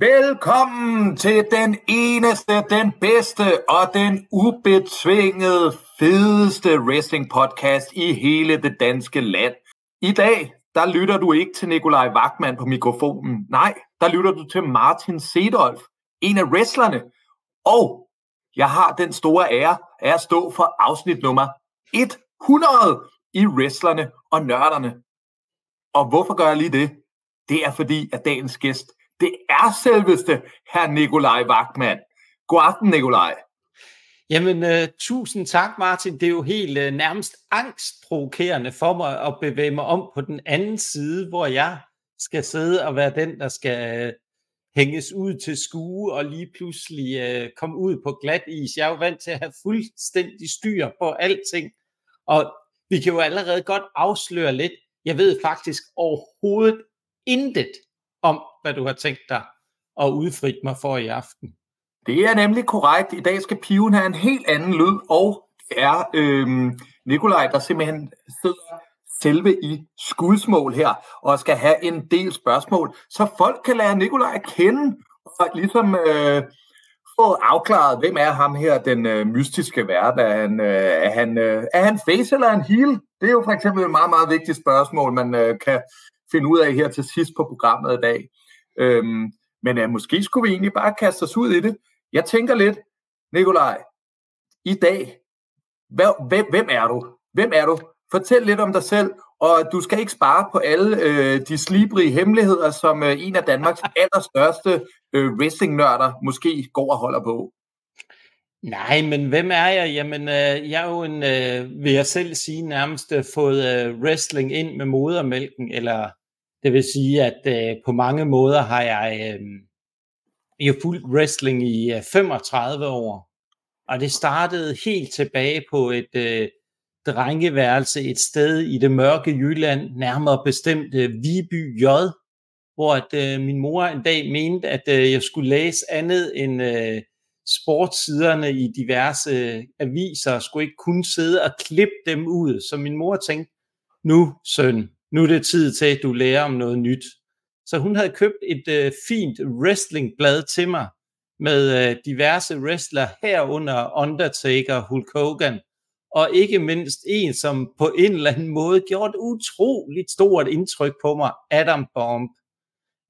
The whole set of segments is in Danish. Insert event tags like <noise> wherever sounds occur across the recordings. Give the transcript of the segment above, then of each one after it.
Velkommen til den eneste, den bedste og den ubetvingede, fedeste wrestling podcast i hele det danske land. I dag, der lytter du ikke til Nikolaj Wagman på mikrofonen. Nej, der lytter du til Martin Sedolf, en af wrestlerne. Og jeg har den store ære af at stå for afsnit nummer 100 i Wrestlerne og Nørderne. Og hvorfor gør jeg lige det? Det er fordi, at dagens gæst det er selveste herr Nikolaj Wagman. God aften, Nikolaj. Jamen, uh, tusind tak, Martin. Det er jo helt uh, nærmest angstprovokerende for mig at bevæge mig om på den anden side, hvor jeg skal sidde og være den, der skal uh, hænges ud til skue og lige pludselig uh, komme ud på glat is. Jeg er jo vant til at have fuldstændig styr på alting, og vi kan jo allerede godt afsløre lidt. Jeg ved faktisk overhovedet intet om, hvad du har tænkt dig at udfri mig for i aften. Det er nemlig korrekt. I dag skal piven have en helt anden lyd, og det er øhm, Nikolaj, der simpelthen sidder selve i skudsmål her, og skal have en del spørgsmål, så folk kan lære Nikolaj at kende, og ligesom øh, få afklaret, hvem er ham her, den øh, mystiske vært. Er han, øh, er, han, øh, er han face eller en heel? Det er jo for eksempel et meget, meget vigtigt spørgsmål, man øh, kan finde ud af her til sidst på programmet i dag. Øhm, men uh, måske skulle vi egentlig bare kaste os ud i det. Jeg tænker lidt, Nikolaj, i dag, hvem, hvem er du? Hvem er du? Fortæl lidt om dig selv, og du skal ikke spare på alle øh, de slibrige hemmeligheder, som øh, en af Danmarks <laughs> allerstørste øh, wrestling-nørder måske går og holder på. Nej, men hvem er jeg? Jamen, øh, jeg er jo en, øh, vil jeg selv sige, nærmest øh, fået øh, wrestling ind med modermælken, eller det vil sige, at øh, på mange måder har jeg øh, jo fulgt wrestling i øh, 35 år. Og det startede helt tilbage på et øh, drengeværelse et sted i det mørke Jylland, nærmere bestemt øh, Viby J, hvor at, øh, min mor en dag mente, at øh, jeg skulle læse andet end øh, sportssiderne i diverse øh, aviser, og skulle ikke kun sidde og klippe dem ud. Så min mor tænkte, nu søn, nu er det tid til, at du lærer om noget nyt. Så hun havde købt et øh, fint wrestlingblad til mig, med øh, diverse wrestlere herunder Undertaker, Hulk Hogan, og ikke mindst en, som på en eller anden måde gjorde et utroligt stort indtryk på mig, Adam Bomb.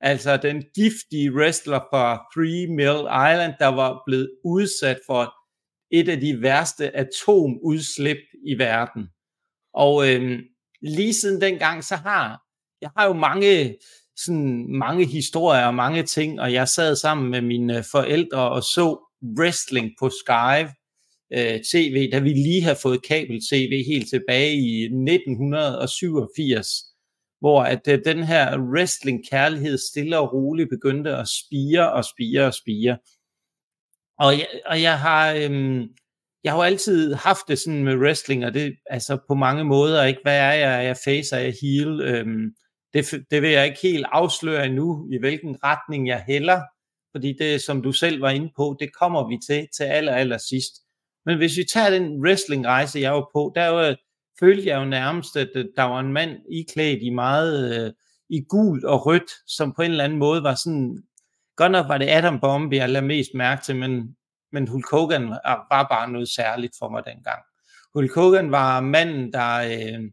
Altså den giftige wrestler fra Three Mill Island, der var blevet udsat for et af de værste atomudslip i verden. Og øh, lige siden dengang, så har jeg har jo mange, sådan, mange historier og mange ting, og jeg sad sammen med mine forældre og så wrestling på Sky øh, TV, da vi lige har fået kabel-tv helt tilbage i 1987, hvor at øh, den her wrestling-kærlighed stille og roligt begyndte at spire og spire og spire. Og jeg, og jeg har, Øh, jeg har jo altid haft det sådan med wrestling, og det altså på mange måder, ikke? Hvad er jeg? Er jeg face? Er jeg heel? Øhm, det, det vil jeg ikke helt afsløre endnu, i hvilken retning jeg hælder, fordi det, som du selv var inde på, det kommer vi til til aller, aller sidst. Men hvis vi tager den wrestling-rejse, jeg var på, der var, følte jeg jo nærmest, at der var en mand iklædt i meget øh, i gult og rødt, som på en eller anden måde var sådan, godt nok var det Adam Bombe, jeg lavede mest mærke til, men men Hulk Hogan var, bare noget særligt for mig dengang. Hulk Hogan var manden, der øh,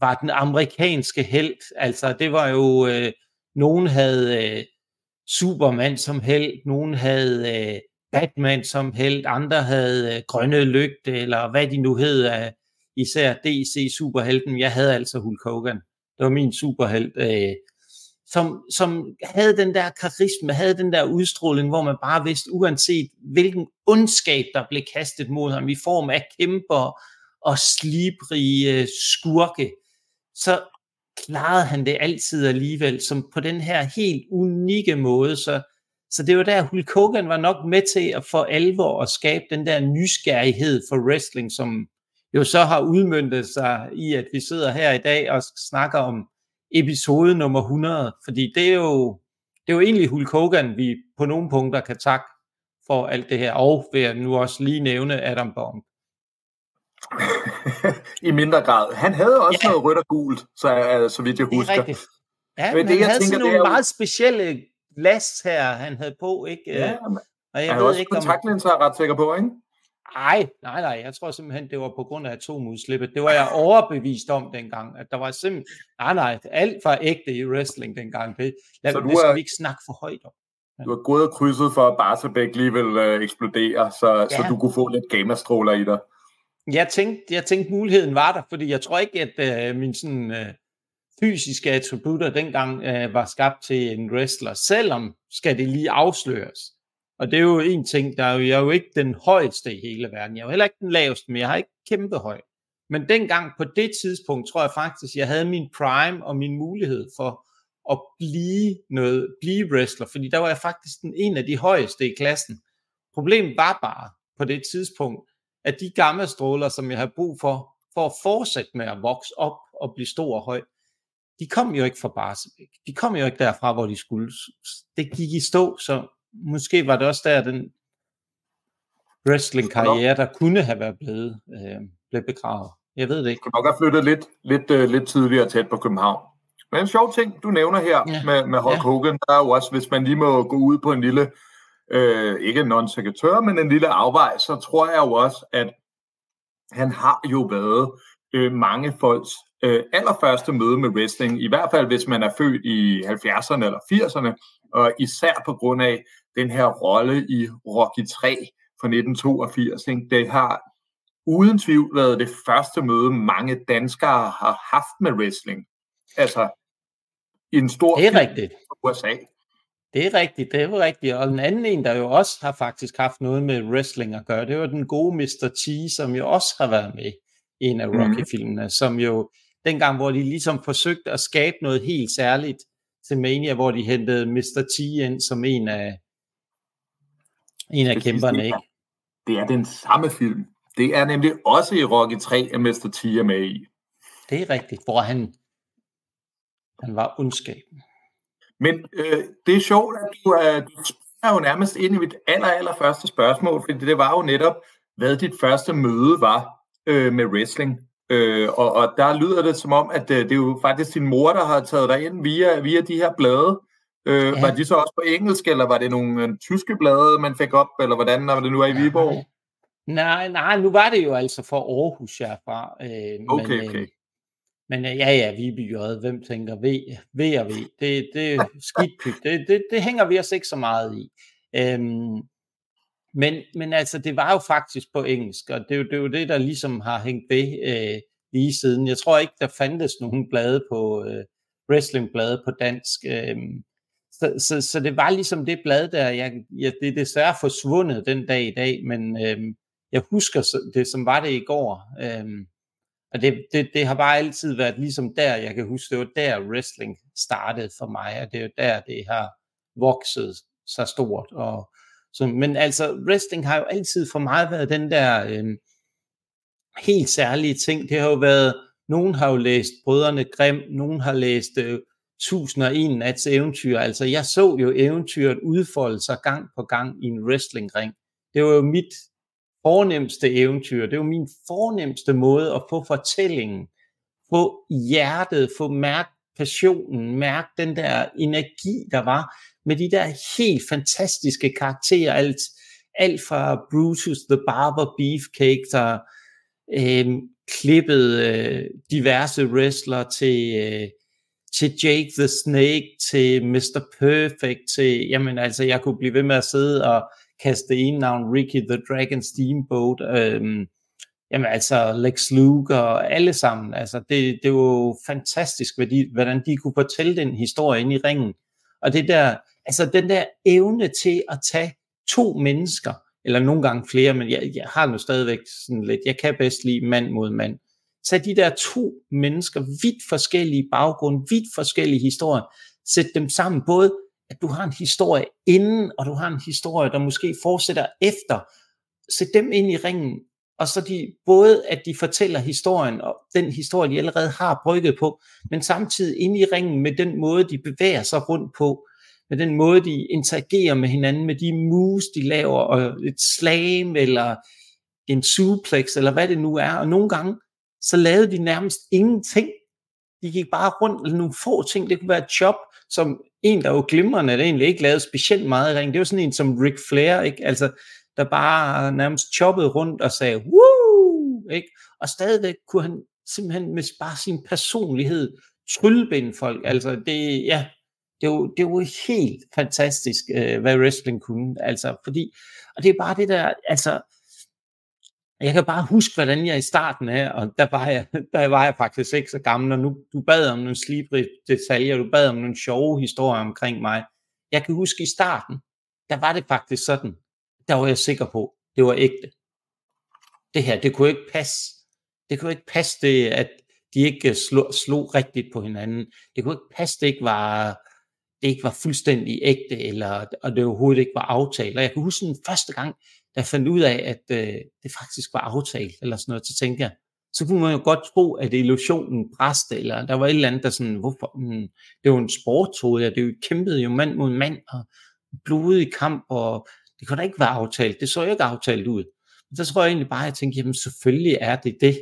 var den amerikanske held. Altså det var jo, øh, nogen havde øh, Superman som held, nogen havde øh, Batman som held, andre havde øh, Grønne Lygte, eller hvad de nu hed, af især DC superhelten. Jeg havde altså Hulk Hogan. Det var min superhelt. Øh, som, som havde den der karisma, havde den der udstråling, hvor man bare vidste, uanset hvilken ondskab, der blev kastet mod ham i form af kæmper og slibrige skurke, så klarede han det altid alligevel, som på den her helt unikke måde. Så, så det var der, Hulk Hogan var nok med til at få alvor og skabe den der nysgerrighed for wrestling, som jo så har udmyndtet sig i, at vi sidder her i dag og snakker om episode nummer 100, fordi det er jo, det er jo egentlig Hulk Hogan, vi på nogle punkter kan takke for alt det her, og vil jeg nu også lige nævne Adam Bomb. <laughs> I mindre grad. Han havde også ja. noget rødt og gult, så, så vidt jeg husker. Det er rigtigt. Ja, men, men det, han jeg havde tænker, sådan nogle det er jo... meget specielle glas her, han havde på, ikke? Ja, og jeg ved også ikke, kontaktlinser, om... er ret sikker på, ikke? Nej, nej, nej. Jeg tror simpelthen, det var på grund af atomudslippet. Det var jeg overbevist om dengang, at der var simpelthen... Nej, nej, alt var ægte i wrestling dengang. Det, lad, så du det skal er... vi ikke snakke for højt om. Ja. Du har gået og krydset for, at Barsebæk lige vil øh, eksplodere, så, ja. så du kunne få lidt gamastråler i dig. Jeg tænkte, jeg tænkte, muligheden var der, fordi jeg tror ikke, at øh, min sådan, øh, fysiske attributter dengang øh, var skabt til en wrestler, selvom skal det lige afsløres. Og det er jo en ting, der er jo, jeg er jo ikke den højeste i hele verden. Jeg er jo heller ikke den laveste, men jeg har ikke kæmpe høj. Men dengang på det tidspunkt, tror jeg faktisk, jeg havde min prime og min mulighed for at blive noget, blive wrestler, fordi der var jeg faktisk den en af de højeste i klassen. Problemet var bare på det tidspunkt, at de gamle stråler, som jeg havde brug for, for at fortsætte med at vokse op og blive stor og høj, de kom jo ikke fra Barsebæk. De kom jo ikke derfra, hvor de skulle. Det gik i stå, så måske var det også der, den wrestling-karriere, der kunne have været blevet, øh, blev begravet. Jeg ved det ikke. Du nok have flyttet lidt, lidt, uh, lidt tidligere tæt på København. Men en sjov ting, du nævner her ja. med, med Hulk ja. Hogan, der er jo også, hvis man lige må gå ud på en lille, øh, ikke non-sekretør, men en lille afvej, så tror jeg jo også, at han har jo været øh, mange folks øh, allerførste møde med wrestling, i hvert fald hvis man er født i 70'erne eller 80'erne, og især på grund af den her rolle i Rocky 3 fra 1982. Ikke? Det har uden tvivl været det første møde, mange danskere har haft med wrestling. Altså, i en stor det er rigtigt. USA. Det er rigtigt, det er rigtigt. Og en anden en, der jo også har faktisk haft noget med wrestling at gøre, det var den gode Mr. T, som jo også har været med i en af mhm. Rocky-filmene, mm. som jo dengang, hvor de ligesom forsøgte at skabe noget helt særligt til Mania, hvor de hentede Mr. T ind som en af, en af kæmperne, ikke? Det er den samme film. Det er nemlig også i Rocky 3, at Mr. T er med i. Det er rigtigt, hvor han, han var ondskaben. Men øh, det er sjovt, at du, øh, du er jo nærmest ind i mit aller, aller første spørgsmål, fordi det var jo netop, hvad dit første møde var øh, med wrestling. Øh, og, og der lyder det som om, at øh, det er jo faktisk din mor, der har taget dig ind via, via de her blade. Øh, ja. Var de så også på engelsk, eller var det nogle øh, tyske blade, man fik op, eller hvordan, når det nu er i Viborg? Nej, nej, nu var det jo altså for Aarhus herfra. Øh, okay, men, okay. Øh, men øh, ja, ja, Viby J, hvem tænker V, v og V, det, det er <laughs> skidt pyt. Det, det, det hænger vi os ikke så meget i. Øhm, men, men altså, det var jo faktisk på engelsk, og det er jo det, er jo det der ligesom har hængt ved øh, lige siden. Jeg tror ikke, der fandtes nogen blade på, øh, wrestlingblade på dansk. Øh, så, så, så det var ligesom det blad der, jeg, jeg, det er desværre forsvundet den dag i dag, men øh, jeg husker det, som var det i går. Øh, og det, det, det har bare altid været ligesom der, jeg kan huske, det var der wrestling startede for mig, og det er jo der, det har vokset så stort. Og, så, men altså, wrestling har jo altid for mig været den der øh, helt særlige ting. Det har jo været, nogen har jo læst Brødrene Grimm, nogen har læst øh, 1001 nats eventyr. Altså, jeg så jo eventyret udfolde sig gang på gang i en wrestlingring. Det var jo mit fornemmeste eventyr. Det var min fornemmeste måde at få fortællingen, få hjertet, få mærke passionen, mærke den der energi, der var med de der helt fantastiske karakterer, alt, alt fra Brutus the Barber Beefcake, der øh, klippede øh, diverse wrestler til, øh, til Jake the Snake, til Mr. Perfect, til, jamen altså, jeg kunne blive ved med at sidde og kaste en navn, Ricky the Dragon Steamboat, øhm, jamen altså Lex Luger og alle sammen, altså det, det var jo fantastisk, hvad de, hvordan de kunne fortælle den historie ind i ringen. Og det der, altså den der evne til at tage to mennesker, eller nogle gange flere, men jeg, jeg har nu stadigvæk sådan lidt, jeg kan bedst lide mand mod mand. Tag de der to mennesker, vidt forskellige baggrunde, vidt forskellige historier, sæt dem sammen, både at du har en historie inden, og du har en historie, der måske fortsætter efter. Sæt dem ind i ringen, og så de, både at de fortæller historien, og den historie, de allerede har brygget på, men samtidig ind i ringen med den måde, de bevæger sig rundt på, med den måde, de interagerer med hinanden, med de moves, de laver, og et slam, eller en suplex, eller hvad det nu er. Og nogle gange, så lavede de nærmest ingenting. De gik bare rundt med nogle få ting. Det kunne være et job, som en, der var glimrende, der egentlig ikke lavede specielt meget ring, det var sådan en som Ric Flair, ikke? Altså, der bare nærmest choppede rundt og sagde, Woo! Ikke? Og stadigvæk kunne han simpelthen med bare sin personlighed tryllebinde folk. Altså, det, ja, det var, det var helt fantastisk, øh, hvad wrestling kunne. Altså, fordi, og det er bare det der, altså, jeg kan bare huske, hvordan jeg i starten af, og der var jeg, <laughs> der var jeg faktisk ikke så gammel, og nu du bad om nogle slibrige detaljer, du bad om nogle sjove historier omkring mig. Jeg kan huske i starten, der var det faktisk sådan, der var jeg sikker på, det var ægte. Det her, det kunne ikke passe. Det kunne ikke passe det, at de ikke slog, slog rigtigt på hinanden. Det kunne ikke passe, det ikke var, det ikke var fuldstændig ægte, eller, og det overhovedet ikke var aftalt. Og jeg kan huske den første gang, da jeg fandt ud af, at øh, det faktisk var aftalt, eller sådan noget, så tænkte jeg, så kunne man jo godt tro, at illusionen bræste, eller der var et eller andet, der sådan, hvorfor, mm, det var en sportshoved, ja, det kæmpede jo mand mod mand, og blodig kamp, og det kunne da ikke være aftalt, det så jo ikke aftalt ud. Men så tror jeg egentlig bare, at jeg tænkte, jamen selvfølgelig er det det.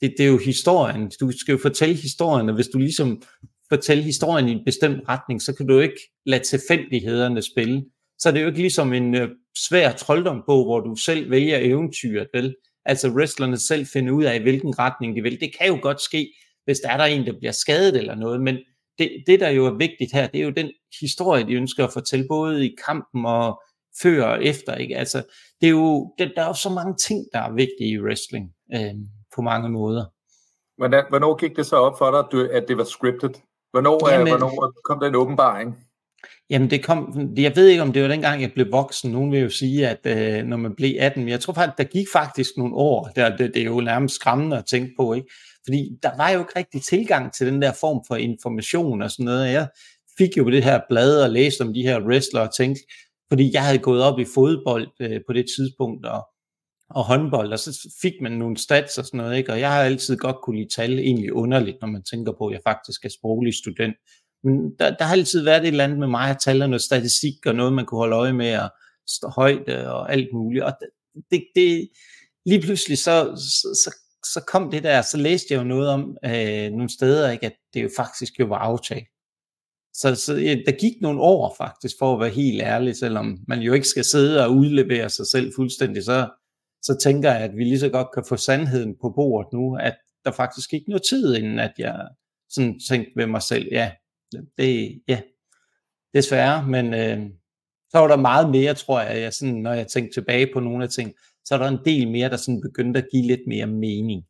Det, det er jo historien, du skal jo fortælle historien, og hvis du ligesom fortæller historien i en bestemt retning, så kan du ikke lade tilfældighederne spille så er det jo ikke ligesom en øh, svær trolddom på, hvor du selv vælger eventyret, vel? Altså wrestlerne selv finder ud af, hvilken retning de vil. Det kan jo godt ske, hvis der er der en, der bliver skadet eller noget, men det, det, der jo er vigtigt her, det er jo den historie, de ønsker at fortælle, både i kampen og før og efter, ikke? Altså, det er jo, det, der er jo så mange ting, der er vigtige i wrestling, øh, på mange måder. Hvordan, hvornår gik det så op for dig, at det var scripted? Hvornår, Jamen, hvornår kom den åbenbaring? Jamen det kom, jeg ved ikke om det var dengang jeg blev voksen, nogen vil jo sige, at øh, når man blev 18, men jeg tror faktisk, der gik faktisk nogle år, der, det, det er jo nærmest skræmmende at tænke på, ikke? fordi der var jo ikke rigtig tilgang til den der form for information og sådan noget, jeg fik jo det her blad og læste om de her wrestlere og tænkte, fordi jeg havde gået op i fodbold øh, på det tidspunkt, og, og håndbold, og så fik man nogle stats og sådan noget, ikke? og jeg har altid godt kunne lide tal, egentlig underligt, når man tænker på, at jeg faktisk er sproglig student, men der, der har altid været et eller andet med mig at tale noget statistik og noget, man kunne holde øje med og stå højde og alt muligt. Og det, det, lige pludselig så, så, så, så kom det der, så læste jeg jo noget om øh, nogle steder, ikke, at det jo faktisk jo var aftalt. Så, så ja, der gik nogle år faktisk, for at være helt ærlig, selvom man jo ikke skal sidde og udlevere sig selv fuldstændig, så, så tænker jeg, at vi lige så godt kan få sandheden på bordet nu, at der faktisk ikke noget tid, inden at jeg sådan tænkte ved mig selv, ja, det, ja, desværre, men øh, så var der meget mere, tror jeg, jeg sådan, når jeg tænkte tilbage på nogle af ting, så er der en del mere, der sådan begyndte at give lidt mere mening.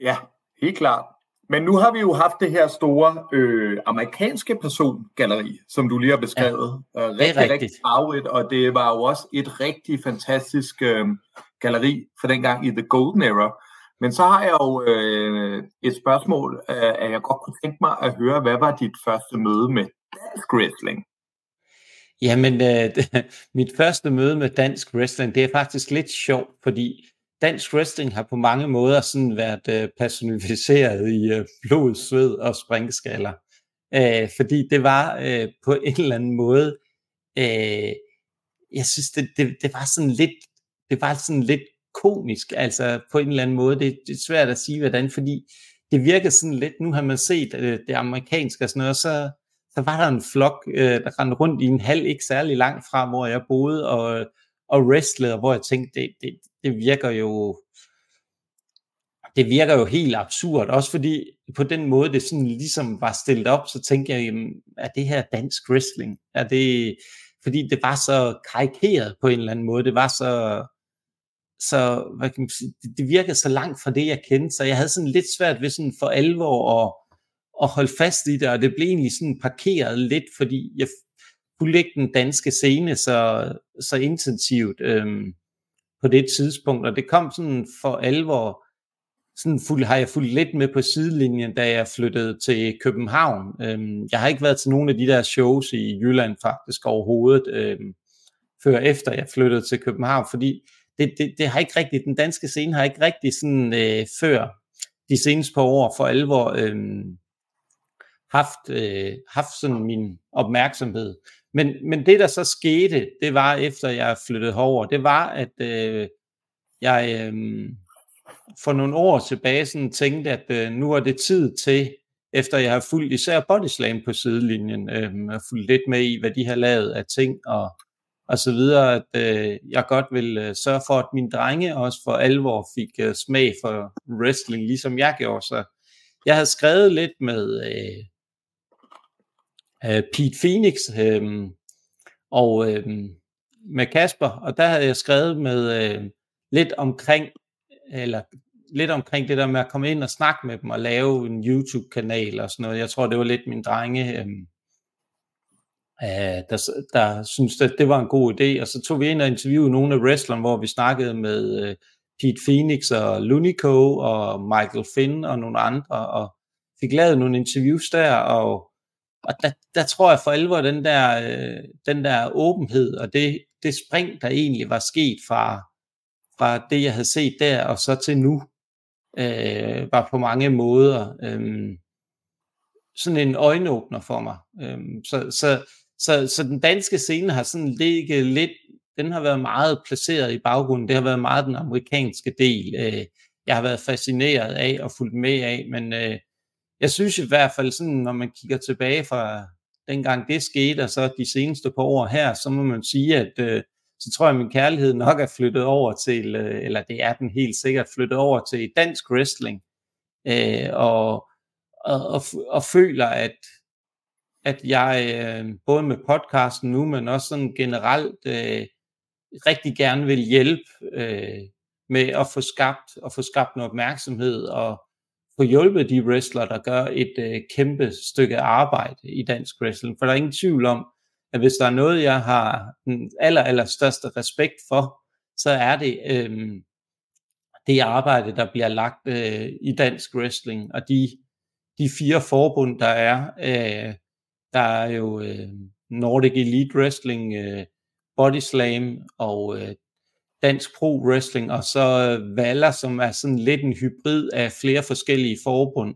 Ja, helt klart. Men nu har vi jo haft det her store øh, amerikanske persongalleri, som du lige har beskrevet. Ja, øh, rigtig, det er rigtig farvet, og det var jo også et rigtig fantastisk øh, galleri for dengang i The Golden Era. Men så har jeg jo øh, et spørgsmål, øh, at jeg godt kunne tænke mig at høre, hvad var dit første møde med dansk wrestling? Jamen, øh, <laughs> mit første møde med dansk wrestling, det er faktisk lidt sjovt, fordi dansk wrestling har på mange måder sådan været øh, personificeret i øh, blod, sved og springskaller. Øh, fordi det var øh, på en eller anden måde, øh, jeg synes, det, det, det var sådan lidt, det var sådan lidt komisk, altså på en eller anden måde. Det, det er svært at sige, hvordan, fordi det virker sådan lidt, nu har man set det, det amerikanske og sådan noget, så, så var der en flok, øh, der rendte rundt i en halv, ikke særlig langt fra, hvor jeg boede, og, og wrestlede, hvor jeg tænkte, det, det, det virker jo, det virker jo helt absurd, også fordi på den måde, det sådan ligesom var stillet op, så tænkte jeg, jamen, er det her dansk wrestling? Er det, fordi det var så karikeret på en eller anden måde, det var så, så hvad kan man sige, det, det virkede så langt fra det, jeg kendte, så jeg havde sådan lidt svært ved sådan for alvor at, at holde fast i det, og det blev egentlig sådan parkeret lidt, fordi jeg fulgte ikke den danske scene så, så intensivt øhm, på det tidspunkt, og det kom sådan for alvor, sådan fuld, har jeg fulgt lidt med på sidelinjen, da jeg flyttede til København. Øhm, jeg har ikke været til nogle af de der shows i Jylland faktisk overhovedet, øhm, før efter jeg flyttede til København, fordi det, det, det har ikke rigtigt, den danske scene har ikke rigtig sådan øh, før de seneste par år for alvor øh, haft, øh, haft sådan min opmærksomhed. Men, men det der så skete, det var efter jeg flyttede herover, det var at øh, jeg øh, for nogle år tilbage sådan tænkte, at øh, nu er det tid til, efter jeg har fulgt især Bodyslam på sidelinjen, øh, og fulgt lidt med i, hvad de har lavet af ting og, og så videre, at øh, jeg godt vil øh, sørge for, at mine drenge også for alvor fik øh, smag for wrestling, ligesom jeg gjorde. Så jeg havde skrevet lidt med øh, øh, Pete Phoenix øh, og øh, med Kasper, og der havde jeg skrevet med øh, lidt omkring, eller lidt omkring det der med at komme ind og snakke med dem og lave en YouTube-kanal og sådan noget. Jeg tror, det var lidt min drenge, øh, Øh, der, der synes, at det var en god idé. Og så tog vi ind og interviewede nogle af wrestlerne, hvor vi snakkede med øh, Pete Phoenix og Lunico og Michael Finn og nogle andre, og fik lavet nogle interviews der, og, og der, der tror jeg for alvor, den der, øh, den der åbenhed og det, det spring, der egentlig var sket fra, fra det, jeg havde set der, og så til nu, øh, var på mange måder øh, sådan en øjenåbner for mig. Øh, så, så, så, så den danske scene har sådan ligget lidt, den har været meget placeret i baggrunden. Det har været meget den amerikanske del. Øh, jeg har været fascineret af og fulgt med af, men øh, jeg synes i hvert fald sådan, når man kigger tilbage fra dengang det skete, og så de seneste par år her, så må man sige, at øh, så tror jeg, at min kærlighed nok er flyttet over til, øh, eller det er den helt sikkert flyttet over til dansk wrestling, øh, og, og, og, og føler, at, at jeg øh, både med podcasten nu, men også sådan generelt øh, rigtig gerne vil hjælpe øh, med at få skabt og få skabt noget opmærksomhed og få hjulpet de wrestler, der gør et øh, kæmpe stykke arbejde i dansk wrestling. For der er ingen tvivl om, at hvis der er noget, jeg har den aller, aller største respekt for, så er det øh, det arbejde, der bliver lagt øh, i dansk wrestling, og de, de fire forbund, der er, øh, der er jo øh, Nordic Elite Wrestling, øh, Body Slam og øh, Dansk Pro Wrestling, og så øh, Valler, som er sådan lidt en hybrid af flere forskellige forbund.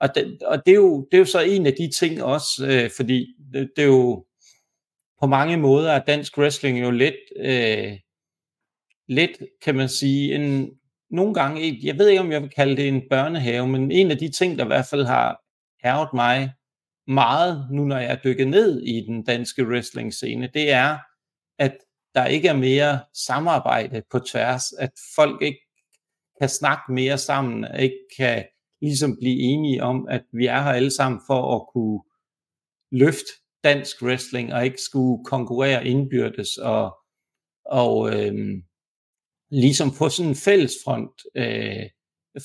Og det, og det, er, jo, det er jo så en af de ting også, øh, fordi det, det er jo på mange måder er dansk wrestling jo lidt, øh, lidt kan man sige, en, nogle gange, jeg ved ikke om jeg vil kalde det en børnehave, men en af de ting, der i hvert fald har ærget mig meget, nu når jeg er dykket ned i den danske wrestling scene, det er, at der ikke er mere samarbejde på tværs, at folk ikke kan snakke mere sammen, ikke kan ligesom blive enige om, at vi er her alle sammen for at kunne løfte dansk wrestling, og ikke skulle konkurrere indbyrdes, og, og øh, ligesom få sådan en fælles front, øh,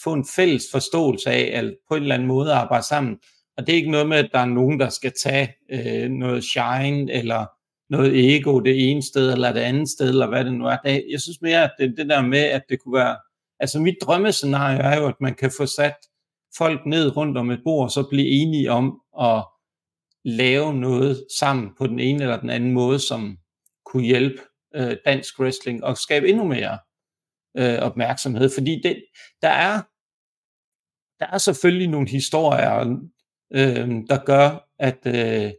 få en fælles forståelse af, at på en eller anden måde arbejde sammen. Og det er ikke noget med, at der er nogen, der skal tage øh, noget shine, eller noget ego det ene sted, eller det andet sted, eller hvad det nu er. Jeg synes mere, at det, det der med, at det kunne være... Altså mit drømmescenarie er jo, at man kan få sat folk ned rundt om et bord, og så blive enige om at lave noget sammen på den ene eller den anden måde, som kunne hjælpe øh, dansk wrestling og skabe endnu mere øh, opmærksomhed. Fordi det, der er der er selvfølgelig nogle historier, øh, der gør, at, øh,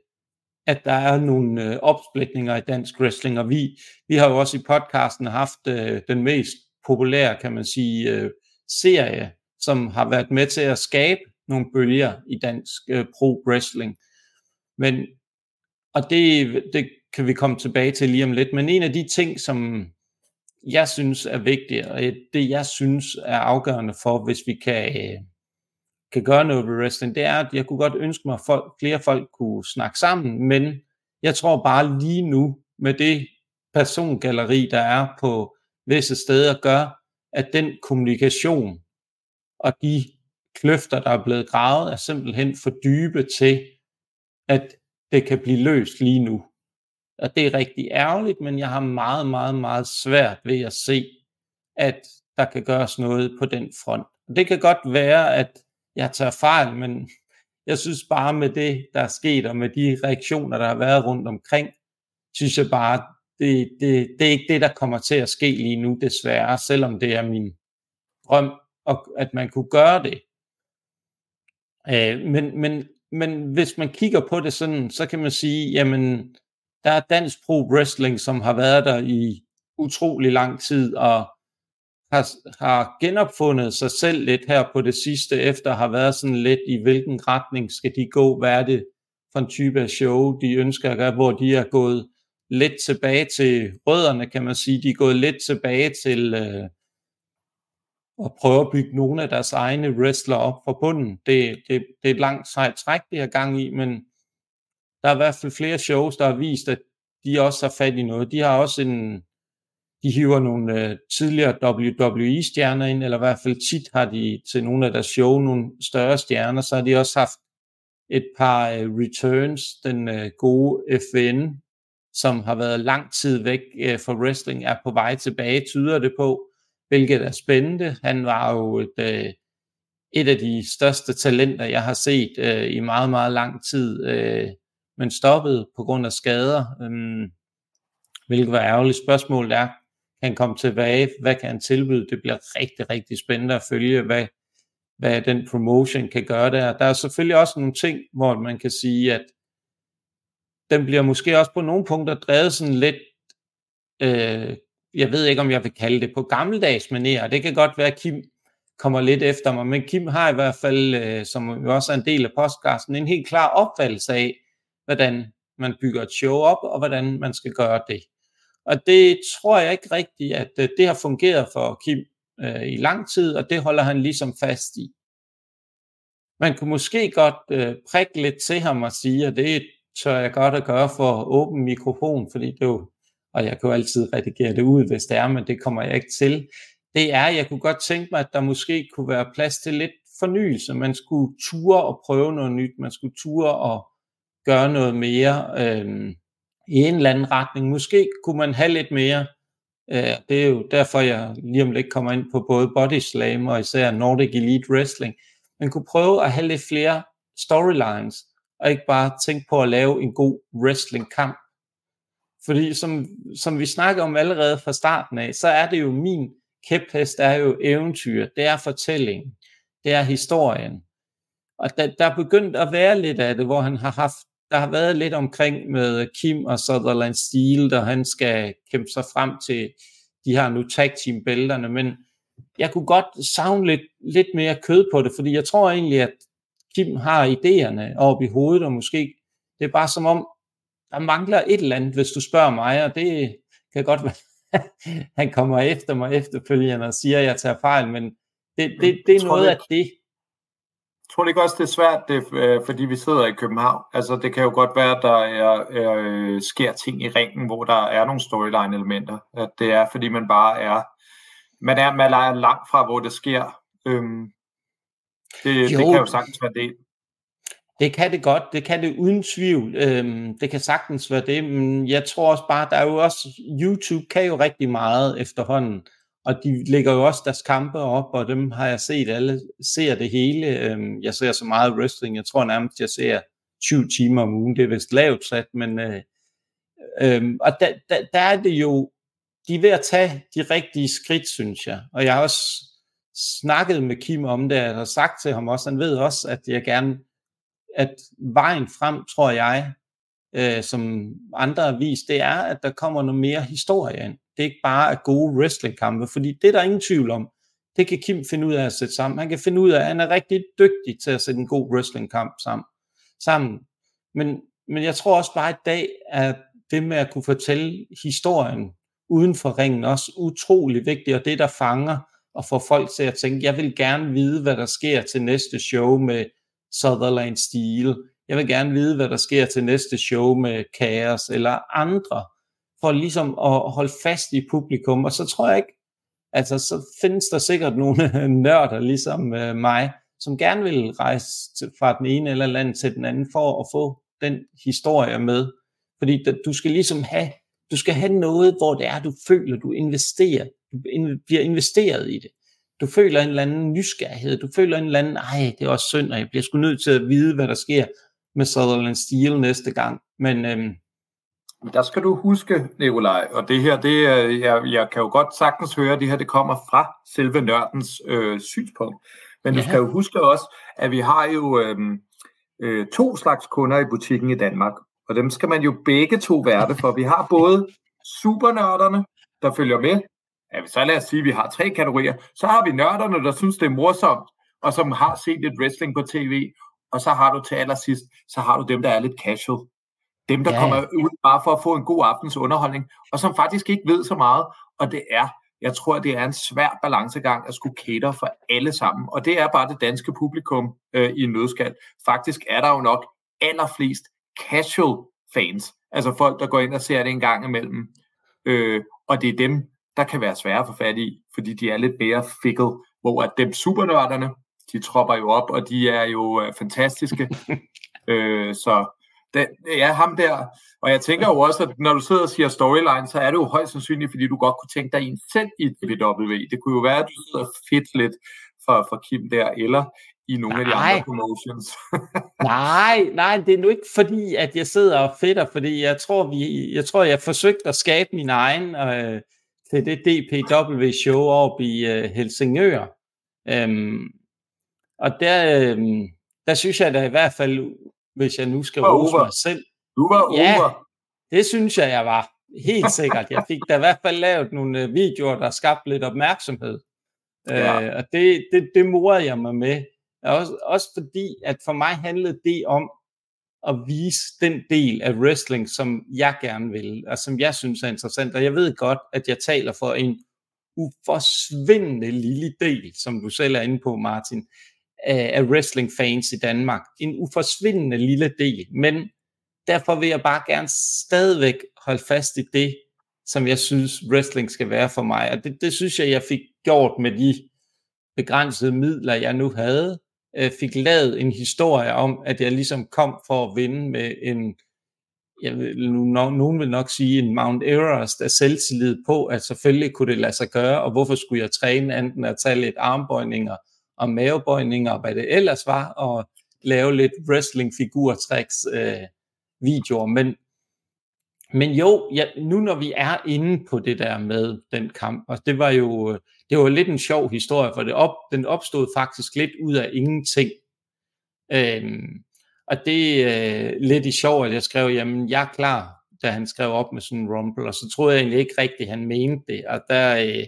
at der er nogle øh, opsplitninger i dansk wrestling, og vi, vi har jo også i podcasten haft øh, den mest populære, kan man sige, øh, serie, som har været med til at skabe nogle bølger i dansk øh, pro-wrestling. Men, og det, det kan vi komme tilbage til lige om lidt, men en af de ting, som jeg synes er vigtigt, og det jeg synes er afgørende for, hvis vi kan, øh, kan gøre noget ved wrestling, det er, at jeg kunne godt ønske mig, at folk, flere folk kunne snakke sammen, men jeg tror bare lige nu, med det persongalleri, der er på visse steder, gør, at den kommunikation og de kløfter, der er blevet gravet, er simpelthen for dybe til, at det kan blive løst lige nu. Og det er rigtig ærgerligt, men jeg har meget, meget, meget svært ved at se, at der kan gøres noget på den front. Det kan godt være, at jeg tager fejl, men jeg synes bare med det, der er sket, og med de reaktioner, der har været rundt omkring, synes jeg bare, det, det, det er ikke det, der kommer til at ske lige nu, desværre, selvom det er min drøm, at man kunne gøre det. Øh, men, men men hvis man kigger på det sådan, så kan man sige, jamen, der er dansk pro wrestling, som har været der i utrolig lang tid, og har, har genopfundet sig selv lidt her på det sidste, efter har været sådan lidt i hvilken retning skal de gå, hvad er det for en type af show, de ønsker at gøre, hvor de er gået lidt tilbage til rødderne, kan man sige. De er gået lidt tilbage til øh, at prøve at bygge nogle af deres egne wrestler op fra bunden. Det, det, det er et langt sejt træk, det har gang i, men der er i hvert fald flere shows, der har vist, at de også har fat i noget. De har også en, de hiver nogle øh, tidligere WWE-stjerner ind, eller i hvert fald tit har de til nogle af deres show nogle større stjerner, så har de også haft et par øh, returns, den øh, gode FN, som har været lang tid væk øh, fra wrestling, er på vej tilbage, tyder det på, hvilket er spændende. Han var jo et, øh, et af de største talenter, jeg har set øh, i meget, meget lang tid, øh, men stoppede på grund af skader, øh, hvilket var ærgerligt. Spørgsmålet er, kan komme tilbage? Hvad kan han tilbyde? Det bliver rigtig, rigtig spændende at følge, hvad, hvad den promotion kan gøre der. Der er selvfølgelig også nogle ting, hvor man kan sige, at den bliver måske også på nogle punkter drevet sådan lidt, øh, jeg ved ikke om jeg vil kalde det på gammeldags manér, det kan godt være, at Kim kommer lidt efter mig, men Kim har i hvert fald, øh, som jo også er en del af podcasten, en helt klar opfattelse af, hvordan man bygger et show op, og hvordan man skal gøre det. Og det tror jeg ikke rigtigt, at øh, det har fungeret for Kim øh, i lang tid, og det holder han ligesom fast i. Man kunne måske godt øh, prikke lidt til ham og sige, at det tør jeg godt at gøre for åben mikrofon, fordi det jo, og jeg kan jo altid redigere det ud, hvis det er, men det kommer jeg ikke til. Det er, jeg kunne godt tænke mig, at der måske kunne være plads til lidt fornyelse. Man skulle ture og prøve noget nyt. Man skulle ture og gøre noget mere øh, i en eller anden retning. Måske kunne man have lidt mere. Øh, det er jo derfor, jeg lige om lidt kommer ind på både Body Slam og især Nordic Elite Wrestling. Man kunne prøve at have lidt flere storylines og ikke bare tænke på at lave en god wrestling-kamp. Fordi som, som vi snakker om allerede fra starten af, så er det jo min kæphest, er jo eventyr, det er fortællingen, det er historien. Og der, der er begyndt at være lidt af det, hvor han har haft, der har været lidt omkring med Kim og Sutherland Steel, der han skal kæmpe sig frem til, de har nu tag team bælterne, men jeg kunne godt savne lidt, lidt mere kød på det, fordi jeg tror egentlig, at Kim har idéerne op i hovedet, og måske det er bare som om, der mangler et eller andet, hvis du spørger mig, og det kan godt være, <laughs> han kommer efter mig efterfølgende og siger, at jeg tager fejl, men det, det, det er noget af det. Tror ikke også, det er svært, det, øh, fordi vi sidder i København. Altså, det kan jo godt være, at der er, er, øh, sker ting i ringen, hvor der er nogle storyline-elementer. At det er, fordi man bare er, man er, man er langt fra, hvor det sker. Øhm, det, jo, det kan jo sagtens være det. Det kan det godt, det kan det uden tvivl. Øhm, det kan sagtens være det, men jeg tror også bare, der er jo også, YouTube kan jo rigtig meget efterhånden, og de lægger jo også deres kampe op, og dem har jeg set, alle ser det hele. Øhm, jeg ser så meget wrestling, jeg tror nærmest, jeg ser 20 timer om ugen, det er vist lavt sat, men øh, øh, og der, der, der er det jo, de er ved at tage de rigtige skridt, synes jeg, og jeg har også snakket med Kim om det, og sagt til ham også, han ved også, at jeg gerne, at vejen frem, tror jeg, øh, som andre har vist, det er, at der kommer noget mere historie ind. Det er ikke bare at gode wrestlingkampe, fordi det er der ingen tvivl om. Det kan Kim finde ud af at sætte sammen. Han kan finde ud af, at han er rigtig dygtig til at sætte en god wrestlingkamp sammen. sammen. Men, men jeg tror også bare i dag, at det med at kunne fortælle historien uden for ringen også utrolig vigtigt, og det der fanger og får folk til at tænke, jeg vil gerne vide, hvad der sker til næste show med Sutherland Steel. Jeg vil gerne vide, hvad der sker til næste show med Chaos eller andre, for ligesom at holde fast i publikum. Og så tror jeg ikke, altså så findes der sikkert nogle <laughs> nørder ligesom øh, mig, som gerne vil rejse fra den ene eller anden til den anden for at få den historie med. Fordi du skal ligesom have, du skal have noget, hvor det er, du føler, du investerer du bliver investeret i det. Du føler en eller anden nysgerrighed, du føler en eller anden, ej, det er også synd, og jeg bliver sgu nødt til at vide, hvad der sker med Sutherland Steel næste gang. Men øhm, der skal du huske, Nikolaj, og det her, det er, jeg, jeg kan jo godt sagtens høre, at det her det kommer fra selve nørdens øh, synspunkt. Men ja. du skal jo huske også, at vi har jo øh, øh, to slags kunder i butikken i Danmark, og dem skal man jo begge to værte for. Vi har både supernørderne, der følger med, ja, så lad os sige, at vi har tre kategorier. Så har vi nørderne, der synes, det er morsomt, og som har set lidt wrestling på tv, og så har du til allersidst, så har du dem, der er lidt casual. Dem, der ja. kommer ud bare for at få en god aftens underholdning, og som faktisk ikke ved så meget, og det er, jeg tror, det er en svær balancegang at skulle cater for alle sammen, og det er bare det danske publikum øh, i en nødskal. Faktisk er der jo nok allerflest casual fans, altså folk, der går ind og ser det en gang imellem, øh, og det er dem, der kan være svære at få fat i, fordi de er lidt mere fickle, hvor at dem supernørderne, de tropper jo op, og de er jo øh, fantastiske. <laughs> øh, så det, ja, ham der. Og jeg tænker jo også, at når du sidder og siger storyline, så er det jo højst sandsynligt, fordi du godt kunne tænke dig en selv i WWE. Det kunne jo være, at du sidder fedt lidt for, for Kim der, eller i nogle nej. af de andre promotions. <laughs> nej, nej, det er nu ikke fordi, at jeg sidder og fedter, fordi jeg tror, vi, jeg tror, jeg forsøgte at skabe min egen øh, til det DPW-show op i øh, Helsingør. Øhm, og der, øh, der synes jeg da i hvert fald, hvis jeg nu skal rose mig selv. Du var ja, over. det synes jeg, jeg var. Helt sikkert. Jeg fik da i hvert fald lavet nogle øh, videoer, der skabte lidt opmærksomhed. Ja. Øh, og det, det, det morede jeg mig med. Også, også fordi, at for mig handlede det om at vise den del af wrestling, som jeg gerne vil, og som jeg synes er interessant. Og jeg ved godt, at jeg taler for en uforsvindende lille del, som du selv er inde på, Martin, af, af wrestling-fans i Danmark. En uforsvindende lille del, men derfor vil jeg bare gerne stadigvæk holde fast i det, som jeg synes wrestling skal være for mig. Og det, det synes jeg, jeg fik gjort med de begrænsede midler, jeg nu havde. Jeg fik lavet en historie om, at jeg ligesom kom for at vinde med en, jeg vil, nu, nogen vil nok sige, en Mount Everest af selvtillid på, at selvfølgelig kunne det lade sig gøre, og hvorfor skulle jeg træne enten at tage lidt armbøjninger og mavebøjninger og hvad det ellers var, og lave lidt wrestling figurtricks øh, videoer. Men, men jo, ja, nu når vi er inde på det der med den kamp, og det var jo det var lidt en sjov historie, for det op, den opstod faktisk lidt ud af ingenting. Øhm, og det er øh, lidt i sjov, at jeg skrev, jamen jeg er klar, da han skrev op med sådan en rumble, og så troede jeg egentlig ikke rigtigt, at han mente det. Og der, øh,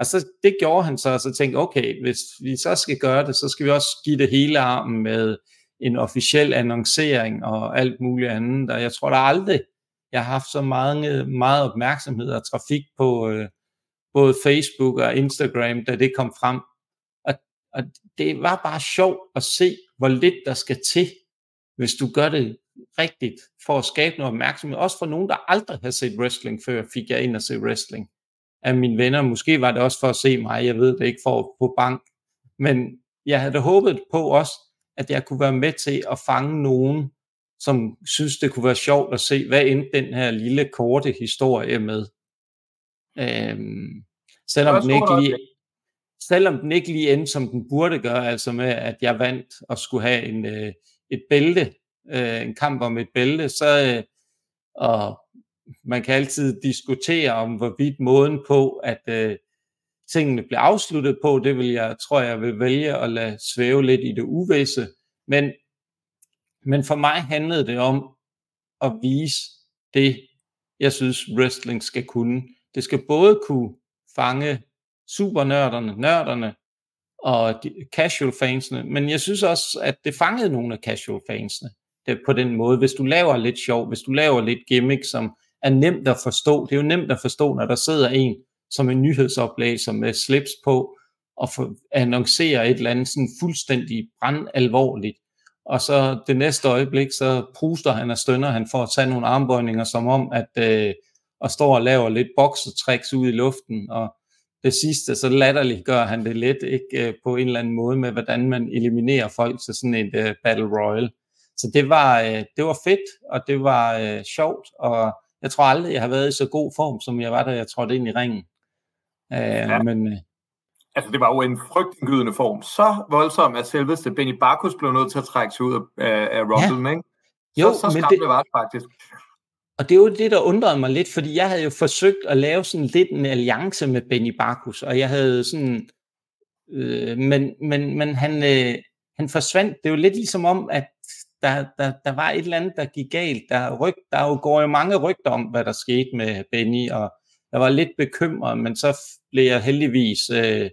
og så det gjorde han så, og så tænkte okay, hvis vi så skal gøre det, så skal vi også give det hele armen med en officiel annoncering og alt muligt andet. Og jeg tror der aldrig, jeg har haft så mange, meget opmærksomhed og trafik på øh, både Facebook og Instagram, da det kom frem. Og, og det var bare sjovt at se, hvor lidt der skal til, hvis du gør det rigtigt for at skabe noget opmærksomhed. Også for nogen, der aldrig har set wrestling før, fik jeg ind at se wrestling af mine venner. Måske var det også for at se mig, jeg ved det ikke, for på bank. Men jeg havde håbet på også, at jeg kunne være med til at fange nogen, som synes, det kunne være sjovt at se, hvad endte den her lille korte historie med. Øhm, selvom, den ikke lige, selvom den ikke lige endte, som den burde gøre, altså med, at jeg vandt og skulle have en, øh, et bælte, øh, en kamp om et bælte, så øh, og man kan altid diskutere om, hvorvidt måden på, at øh, tingene bliver afsluttet på, det vil jeg, tror jeg, vil vælge at lade svæve lidt i det uvisse. Men, men for mig handlede det om at vise det, jeg synes, wrestling skal kunne. Det skal både kunne fange supernørderne, nørderne og de casual fansene, men jeg synes også, at det fangede nogle af casual fansene det, på den måde. Hvis du laver lidt sjov, hvis du laver lidt gimmick, som er nemt at forstå. Det er jo nemt at forstå, når der sidder en som en nyhedsoplæser med slips på og for, annoncerer et eller andet sådan fuldstændig brandalvorligt. Og så det næste øjeblik, så pruster han og stønner han for at tage nogle armbøjninger, som om, at øh, og står og laver lidt boksetricks ud i luften, og det sidste, så latterligt gør han det lidt ikke, øh, på en eller anden måde med, hvordan man eliminerer folk til sådan et øh, Battle Royale. Så det var, øh, det var fedt, og det var øh, sjovt, og jeg tror aldrig, jeg har været i så god form, som jeg var, da jeg trådte ind i ringen. Uh, ja. men, uh, altså, det var jo en frygtindgydende form. Så voldsom, at selveste Benny Barkus blev nødt til at trække sig ud af, af Rumble, ja. ikke? Så, jo, så men det, var det faktisk. Og det er jo det, der undrede mig lidt, fordi jeg havde jo forsøgt at lave sådan lidt en alliance med Benny Barkus, og jeg havde sådan, øh, men, men, men han, øh, han forsvandt. Det er jo lidt ligesom om, at der, der, der var et eller andet, der gik galt. Der, ryg, der jo går jo mange rygter om, hvad der skete med Benny, og jeg var lidt bekymret, men så blev jeg heldigvis øh,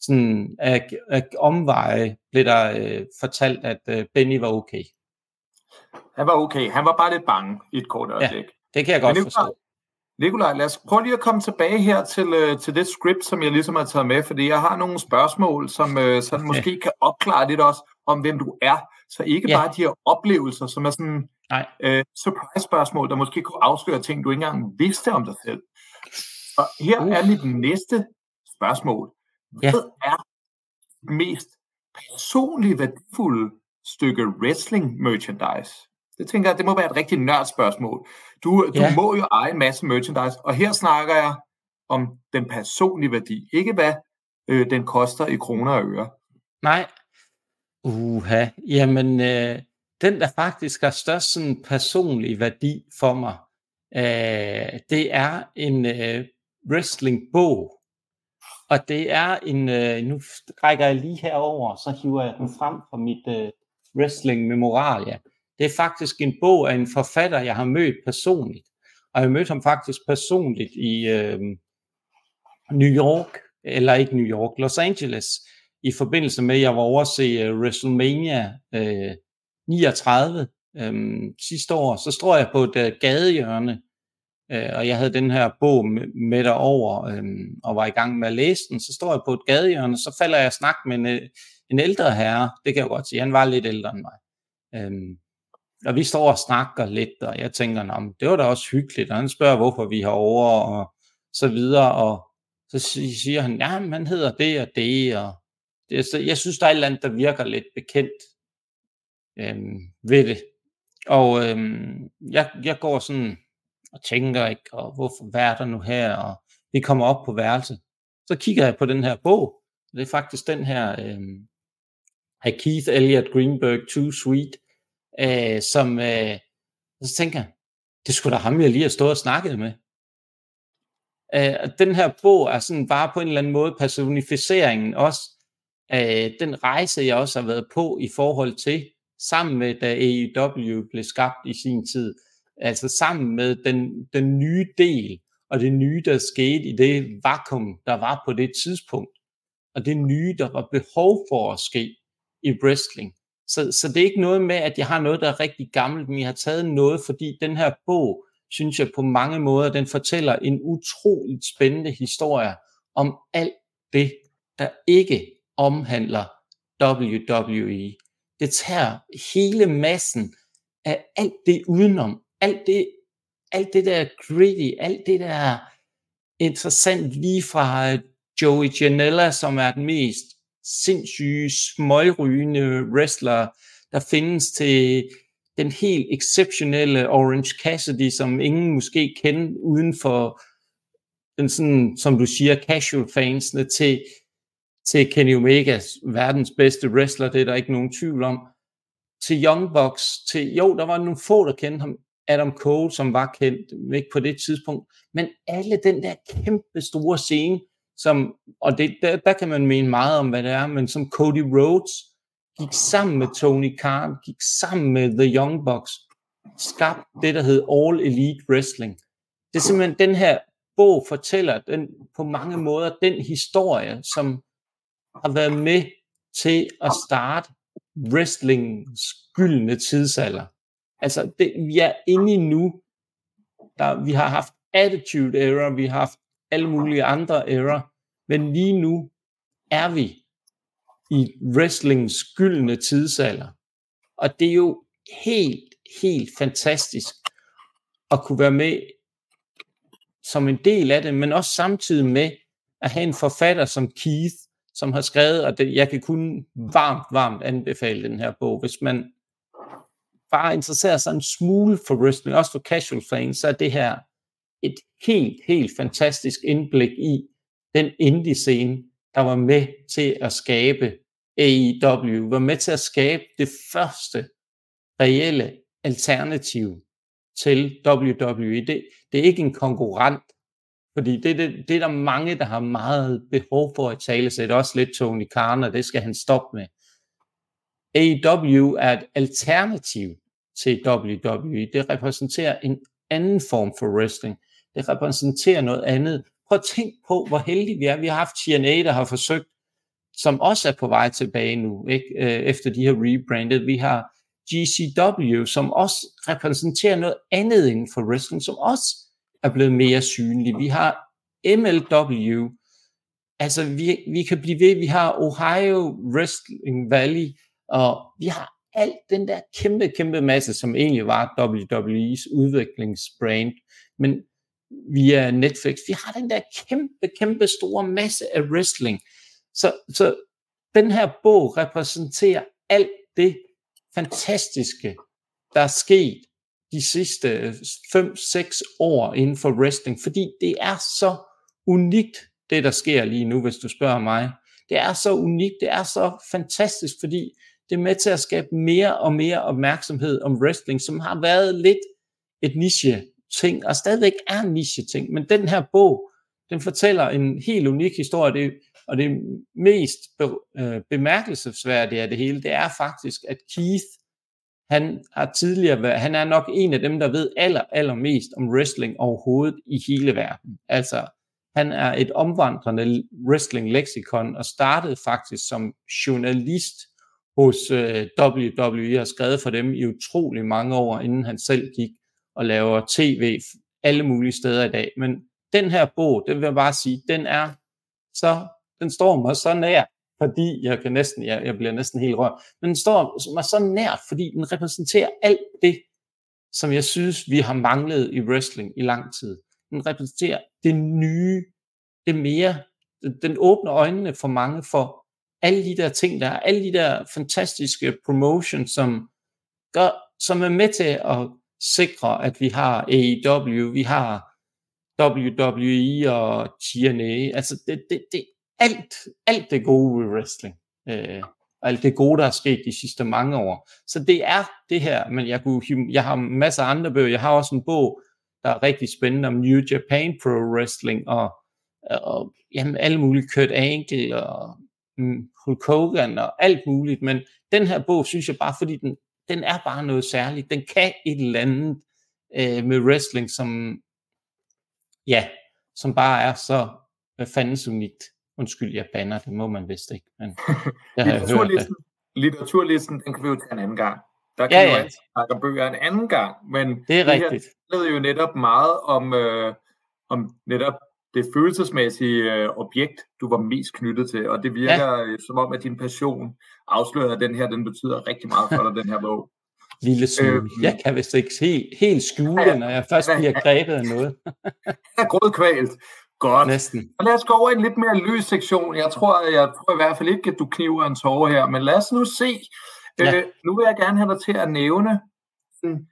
sådan af, af omveje blev der øh, fortalt, at øh, Benny var okay. Han var okay. Han var bare lidt bange i et kort øjeblik. Ja, det kan jeg godt forstå. Nikolaj, lad os prøve lige at komme tilbage her til, øh, til det script, som jeg ligesom har taget med, fordi jeg har nogle spørgsmål, som øh, sådan måske kan opklare lidt også om, hvem du er. Så ikke ja. bare de her oplevelser, som er sådan Nej. Øh, surprise-spørgsmål, der måske kunne afsløre ting, du ikke engang vidste om dig selv. Og her uh. er mit næste spørgsmål. Hvad ja. er mest personligt værdifulde stykke wrestling merchandise? Det tænker jeg, det må være et rigtig nørdt spørgsmål. Du, du ja. må jo eje en masse merchandise, og her snakker jeg om den personlige værdi, ikke hvad øh, den koster i kroner og øre. Nej. Uha, jamen øh, den der faktisk har størst sådan personlig værdi for mig, øh, det er en øh, wrestling-bog. Og det er en, øh, nu rækker jeg lige herover, så hiver jeg den frem fra mit øh, wrestling memoralia. Det er faktisk en bog af en forfatter, jeg har mødt personligt. Og jeg har mødt ham faktisk personligt i øh, New York, eller ikke New York, Los Angeles, i forbindelse med, at jeg var over at se øh, WrestleMania øh, 39 øh, sidste år. Så står jeg på et øh, gadehjørne, øh, og jeg havde den her bog med, med derover, øh, og var i gang med at læse den. Så står jeg på et gadehjørne, så falder jeg og snak med en, øh, en ældre herre, det kan jeg godt sige, han var lidt ældre end mig. Øh, og vi står og snakker lidt, og jeg tænker, Nå, det var da også hyggeligt, og han spørger, hvorfor vi har over, og så videre, og så siger han, ja, man hedder det og det, og det, så jeg synes, der er et eller andet, der virker lidt bekendt øhm, ved det. Og øhm, jeg, jeg går sådan og tænker ikke, og hvorfor, hvad er der nu her, og vi kommer op på værelset. Så kigger jeg på den her bog, det er faktisk den her øhm, af Keith Elliot Greenberg, Too Sweet, øh, som, øh, så tænker jeg, det skulle da ham, jeg lige har stået og snakket med. Øh, den her bog er sådan bare på en eller anden måde personificeringen også øh, den rejse, jeg også har været på i forhold til, sammen med da AEW blev skabt i sin tid, altså sammen med den, den nye del, og det nye, der skete i det vakuum, der var på det tidspunkt, og det nye, der var behov for at ske i wrestling. Så, så det er ikke noget med, at jeg har noget, der er rigtig gammelt, men jeg har taget noget, fordi den her bog, synes jeg på mange måder, den fortæller en utroligt spændende historie om alt det, der ikke omhandler WWE. Det tager hele massen af alt det udenom, alt det, alt det der gritty, alt det der interessant lige fra Joey Janela, som er den mest sindssyge, smøgrygende wrestler, der findes til den helt exceptionelle Orange Cassidy, som ingen måske kender uden for den sådan, som du siger, casual fansene til, til Kenny Omega, verdens bedste wrestler, det er der ikke nogen tvivl om, til Young Bucks, til, jo, der var nogle få, der kendte ham, Adam Cole, som var kendt, ikke på det tidspunkt, men alle den der kæmpe store scene, som, og det, der, der kan man mene meget om, hvad det er, men som Cody Rhodes gik sammen med Tony Khan, gik sammen med The Young Bucks, skabte det, der hed All Elite Wrestling. Det er simpelthen den her bog fortæller den, på mange måder den historie, som har været med til at starte wrestlingens gyldne tidsalder. Altså, det, vi er inde i nu, der, vi har haft Attitude Era, vi har haft alle mulige andre era, men lige nu er vi i wrestlingens gyldne tidsalder. Og det er jo helt, helt fantastisk at kunne være med som en del af det, men også samtidig med at have en forfatter som Keith, som har skrevet, og det, jeg kan kun varmt, varmt anbefale den her bog. Hvis man bare interesserer sig en smule for wrestling, også for casual fans, så er det her et helt, helt fantastisk indblik i den indie-scene, der var med til at skabe AEW, var med til at skabe det første reelle alternativ til WWE. Det, det er ikke en konkurrent, fordi det, det, det er der mange, der har meget behov for at tale sig. Det er også lidt Tony Khan, og det skal han stoppe med. AEW er et alternativ til WWE. Det repræsenterer en anden form for wrestling. det repræsenterer noget andet. Prøv at tænk på, hvor heldige vi er. Vi har haft TNA, der har forsøgt, som også er på vej tilbage nu, ikke? Øh, efter de her rebranded. Vi har GCW, som også repræsenterer noget andet inden for wrestling, som også er blevet mere synlig. Vi har MLW, altså vi, vi kan blive ved, vi har Ohio Wrestling Valley, og vi har alt den der kæmpe, kæmpe masse, som egentlig var WWE's udviklingsbrand, men via Netflix, vi har den der kæmpe, kæmpe store masse af wrestling. Så, så den her bog repræsenterer alt det fantastiske, der er sket de sidste øh, 5-6 år inden for wrestling, fordi det er så unikt, det der sker lige nu, hvis du spørger mig. Det er så unikt, det er så fantastisk, fordi det er med til at skabe mere og mere opmærksomhed om wrestling, som har været lidt et niche ting, og stadigvæk er en niche ting. Men den her bog, den fortæller en helt unik historie, det, og det mest be, øh, bemærkelsesværdige af det hele, det er faktisk, at Keith, han har tidligere været, han er nok en af dem, der ved aller, allermest om wrestling overhovedet i hele verden. Altså, han er et omvandrende wrestling-leksikon, og startede faktisk som journalist hos øh, WWE, og skrevet for dem i utrolig mange år, inden han selv gik og laver tv alle mulige steder i dag. Men den her bog, den vil jeg bare sige, den er så, den står mig så nær, fordi jeg kan næsten, jeg, jeg bliver næsten helt rørt, men den står mig så nært, fordi den repræsenterer alt det, som jeg synes, vi har manglet i wrestling i lang tid. Den repræsenterer det nye, det mere, den åbner øjnene for mange for alle de der ting, der er, alle de der fantastiske promotions, som, gør, som er med til at sikre, at vi har AEW, vi har WWE og TNA, altså det, det, det alt, alt det gode ved wrestling, øh, og alt det gode, der er sket de sidste mange år. Så det er det her, men jeg, kunne, jeg har masser af andre bøger, jeg har også en bog, der er rigtig spændende om New Japan Pro Wrestling, og, og jamen, alle mulige Kurt Angle, og mm, Hulk Hogan, og alt muligt, men den her bog, synes jeg bare, fordi den, den er bare noget særligt, den kan et eller andet øh, med wrestling, som ja, som bare er så fandens unikt. Undskyld, jeg banner, det må man vist ikke. Men <laughs> det har litteraturlisten, litteraturlisten, den kan vi jo tage en anden gang. Der kan ja, ja. jo altid snakke bøger en anden gang, men det er det rigtigt. Det jo netop meget om, øh, om netop det følelsesmæssige øh, objekt, du var mest knyttet til, og det virker ja. som om, at din passion afslører, at den her, den betyder rigtig meget for dig, den her bog. <laughs> Lille smule. Øhm, jeg kan vist ikke helt, helt skjule ja, når jeg først bliver grebet af noget. <laughs> er grødkvalt. Godt. Næsten. Og lad os gå over i en lidt mere lys sektion. Jeg tror, jeg tror i hvert fald ikke, at du kniver en tårer her, men lad os nu se. Ja. Øh, nu vil jeg gerne have dig til at nævne den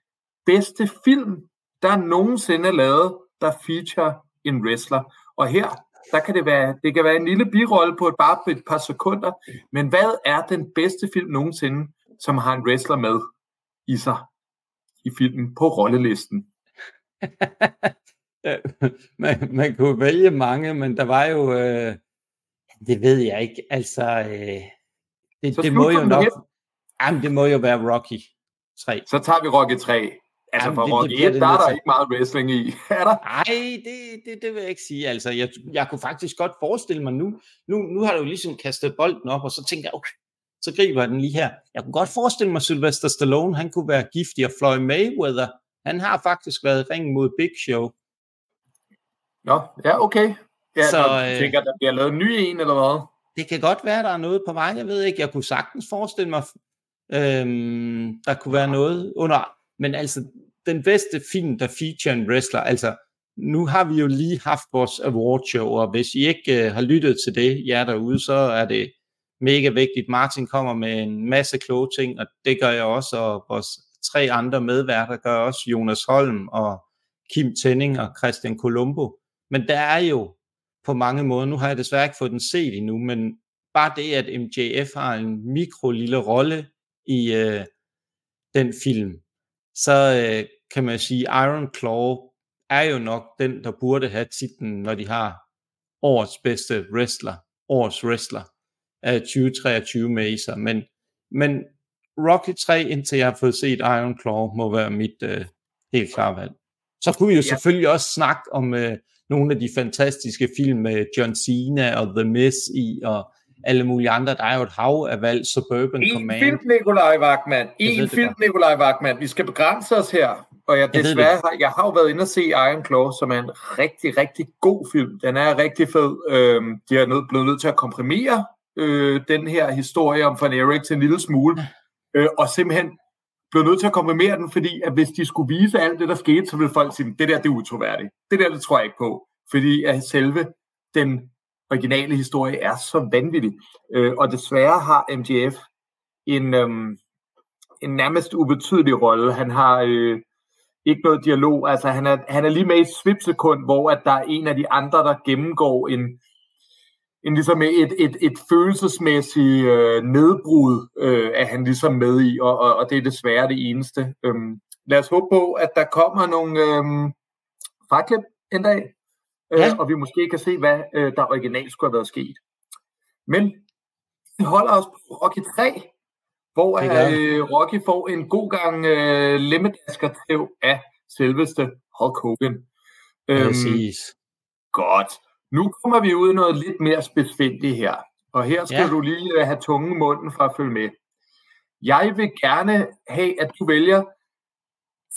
bedste film, der nogensinde er lavet, der feature en wrestler. Og her, der kan det være, det kan være en lille birolle på et, bare et par sekunder, men hvad er den bedste film nogensinde, som har en wrestler med? i sig i filmen på rollelisten? <laughs> man, man kunne vælge mange, men der var jo, øh, det ved jeg ikke, altså, øh, det, det må jo nok, jamen, det må jo være Rocky 3. Så tager vi Rocky 3. Altså Jamen, for det, Rocky det 1, der er der ikke meget wrestling i. <laughs> er der? Nej, det, det, det vil jeg ikke sige. Altså, jeg, jeg kunne faktisk godt forestille mig nu, nu, nu har du ligesom kastet bolden op, og så tænker jeg, okay, så griber jeg den lige her. Jeg kunne godt forestille mig, at Sylvester Stallone, han kunne være giftig, og Floyd Mayweather, han har faktisk været ring mod Big Show. Nå, ja, okay. Ja, så, øh, tænker, der bliver lavet en ny en, eller hvad? Det kan godt være, der er noget på vej, jeg ved ikke. Jeg kunne sagtens forestille mig, øhm, der kunne være noget under. Men altså, den bedste film, der feature en wrestler, altså, nu har vi jo lige haft vores award show, og hvis I ikke øh, har lyttet til det, jer derude, så er det mega vigtigt. Martin kommer med en masse kloge ting, og det gør jeg også, og vores tre andre medværter gør også, Jonas Holm og Kim Tenning og Christian Colombo. Men der er jo på mange måder, nu har jeg desværre ikke fået den set endnu, men bare det, at MJF har en mikro lille rolle i øh, den film, så øh, kan man sige, Iron Claw er jo nok den, der burde have titlen, når de har årets bedste wrestler, årets wrestler af 2023 med i sig. Men, men Rocky 3, indtil jeg har fået set Iron Claw, må være mit øh, helt klare valg. Så kunne vi jo ja. selvfølgelig også snakke om øh, nogle af de fantastiske film med John Cena og The Miz i, og alle mulige andre. Der er jo et hav af valg, Suburban en Command. En film, Nikolaj Wagman. En film, Nikolaj Wagman. Vi skal begrænse os her. Og jeg, desværre, har, jeg har jo været inde og se Iron Claw, som er en rigtig, rigtig god film. Den er rigtig fed. Øhm, de er nød, blevet nødt til at komprimere øh, den her historie om Van Erik til en lille smule. Øh, og simpelthen blev nødt til at komprimere den, fordi at hvis de skulle vise alt det, der skete, så ville folk sige, det der, det er utroværdigt. Det der, det tror jeg ikke på. Fordi at selve den originale historie er så vanvittig. Øh, og desværre har MGF en, øhm, en nærmest ubetydelig rolle. Han har øh, ikke noget dialog. Altså, han er, han er lige med i et svipsekund, hvor at der er en af de andre, der gennemgår en, en ligesom et, et, et følelsesmæssigt øh, nedbrud, øh, er han ligesom med i, og, og, og det er desværre det eneste. Øhm, lad os håbe på, at der kommer nogle øhm, fraklip en dag, øh, ja. og vi måske kan se, hvad øh, der originalt skulle have været sket. Men vi holder os på Rocky 3, hvor øh, Rocky får en god gang øh, lemmedasker af selveste Hulk Hogan. Øhm, Præcis. Godt. Nu kommer vi ud i noget lidt mere spidsfindigt her. Og her skal ja. du lige øh, have tungen i munden for at følge med. Jeg vil gerne have, at du vælger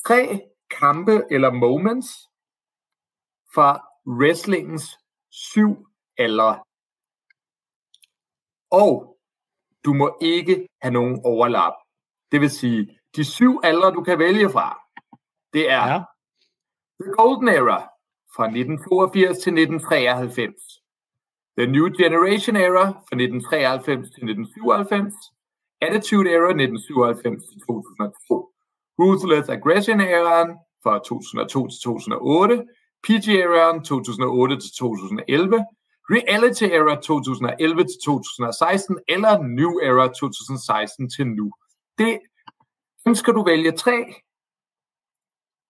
tre kampe eller moments fra wrestlingens syv aldre. Og du må ikke have nogen overlap. Det vil sige, de syv aldre, du kan vælge fra, det er ja. The Golden Era fra 1982 til 1993. The New Generation Era fra 1993 til 1997. Attitude Era 1997 til 2002. Ruthless Aggression Era fra 2002 til 2008. PG Era 2008 til 2011. Reality Era 2011 til 2016 eller New Era 2016 til nu. Det skal du vælge tre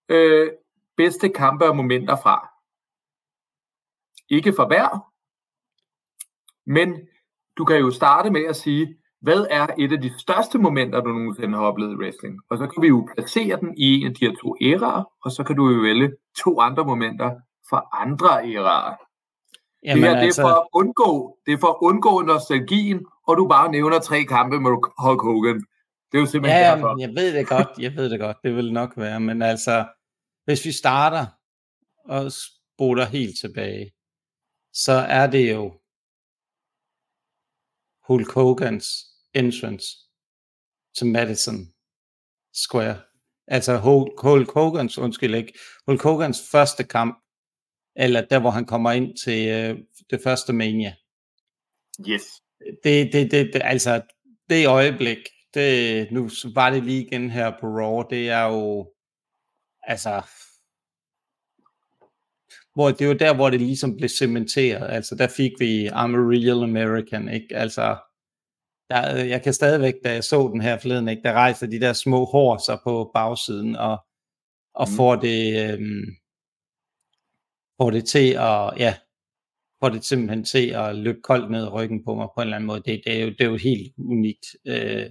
øh, bedste kampe og momenter fra. Ikke for hver, men du kan jo starte med at sige, hvad er et af de største momenter, du nogensinde har oplevet i wrestling? Og så kan vi jo placere den i en af de her to æraer, og så kan du jo vælge to andre momenter fra andre æraer. Jamen, det her det er altså... for at undgå, det er for at undgå nostalgien, og du bare nævner tre kampe med Hulk Hogan. Det er jo simpelthen ja, derfor. jeg ved det godt, jeg ved det godt, det vil nok være, men altså, hvis vi starter og spoler helt tilbage, så er det jo Hulk Hogans entrance til Madison Square. Altså Hulk, Hulk Hogans, undskyld ikke, Hulk Hogans første kamp, eller der hvor han kommer ind til øh, det første Mania. Yes. Det, det, det, det, altså, det øjeblik, det, nu var det lige igen her på Raw, det er jo, altså, hvor det var der, hvor det ligesom blev cementeret. Altså, der fik vi I'm a real American, ikke? Altså, der, jeg kan stadigvæk, da jeg så den her forleden, ikke? Der rejser de der små hår sig på bagsiden, og, og mm. får det, øhm, får det til at, ja, får det simpelthen til at løbe koldt ned ryggen på mig på en eller anden måde. Det, det, er, jo, det er jo helt unikt. Øh,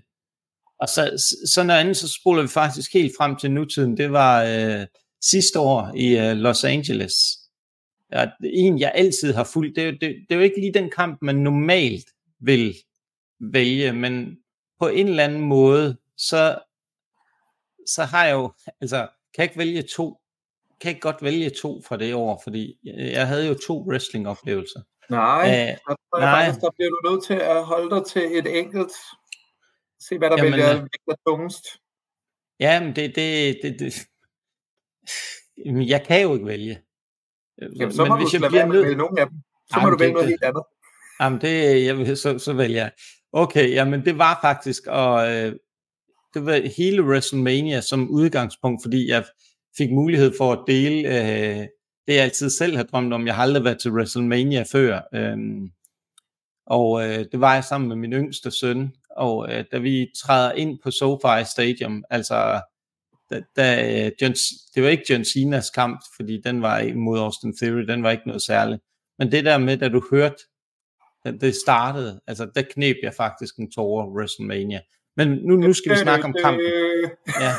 og så, så noget andet, så spoler vi faktisk helt frem til nutiden. Det var øh, sidste år i øh, Los Angeles. Ja, en, jeg altid har fulgt. Det, det, det er jo ikke lige den kamp, man normalt vil vælge, men på en eller anden måde, så, så har jeg jo, altså, kan jeg ikke vælge to, kan jeg ikke godt vælge to fra det år, fordi jeg havde jo to wrestling-oplevelser. Nej, Æh, der tror jeg nej. faktisk, der bliver du nødt til at holde dig til et enkelt Se, hvad der Jamen, vælger øh, vægter tungest. Jamen, det, det, det, det, jeg kan jo ikke vælge. Jamen, så må Men du hvis jeg bliver nødt... nogen af dem. Så jamen, må du vælge noget helt andet. Jamen, det, jeg, så, så vælger jeg. Okay, jamen det var faktisk, og øh, det var hele WrestleMania som udgangspunkt, fordi jeg fik mulighed for at dele øh, det, jeg altid selv har drømt om. Jeg har aldrig været til WrestleMania før. Øh, og øh, det var jeg sammen med min yngste søn, og øh, da vi træder ind på SoFi Stadium, altså da, da øh, John, det var ikke John Cena's kamp, fordi den var imod Austin Theory, den var ikke noget særligt. Men det der med, da du hørte, da det startede, altså der knep jeg faktisk en tårer WrestleMania. Men nu, nu skal vi snakke om kampen. Ja.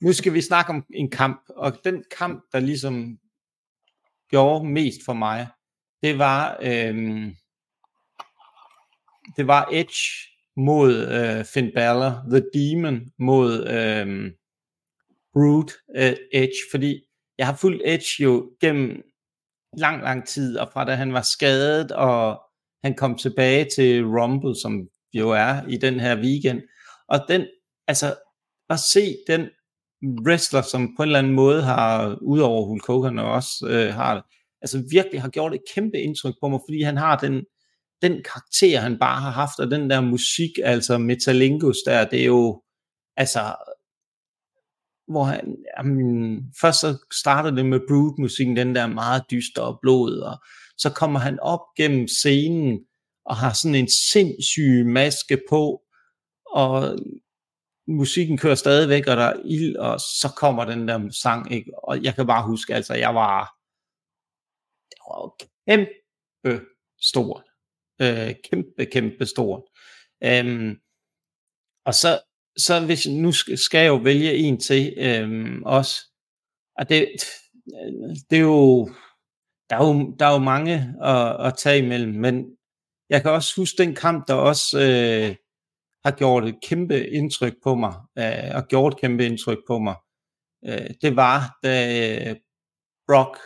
nu skal vi snakke om en kamp, og den kamp, der ligesom gjorde mest for mig, det var, øhm, det var Edge mod øh, Finn Balor, The Demon mod øhm, Root øh, Edge, fordi jeg har fulgt Edge jo gennem lang, lang tid, og fra da han var skadet, og han kom tilbage til Rumble, som jo er i den her weekend, og den, altså, at se den wrestler, som på en eller anden måde har, udover Hulk Hogan og også øh, har, altså virkelig har gjort et kæmpe indtryk på mig, fordi han har den, den karakter, han bare har haft, og den der musik, altså Metalingus der, det er jo, altså, hvor han, jamen, først så starter det med Brood-musikken, den der meget dyster og blod, og så kommer han op gennem scenen, og har sådan en sindssyg maske på, og musikken kører stadigvæk, og der er ild, og så kommer den der sang, ikke? og jeg kan bare huske, altså jeg var, det var kæmpe stor, øh, kæmpe, kæmpe stor. Øhm, og så, så hvis nu skal jeg jo vælge en til øhm, også, og det, det er jo, der er jo, der er jo mange at, at tage imellem, men jeg kan også huske den kamp, der også øh, har gjort et kæmpe indtryk på mig, øh, og gjort et kæmpe indtryk på mig. Øh, det var, da øh, Brock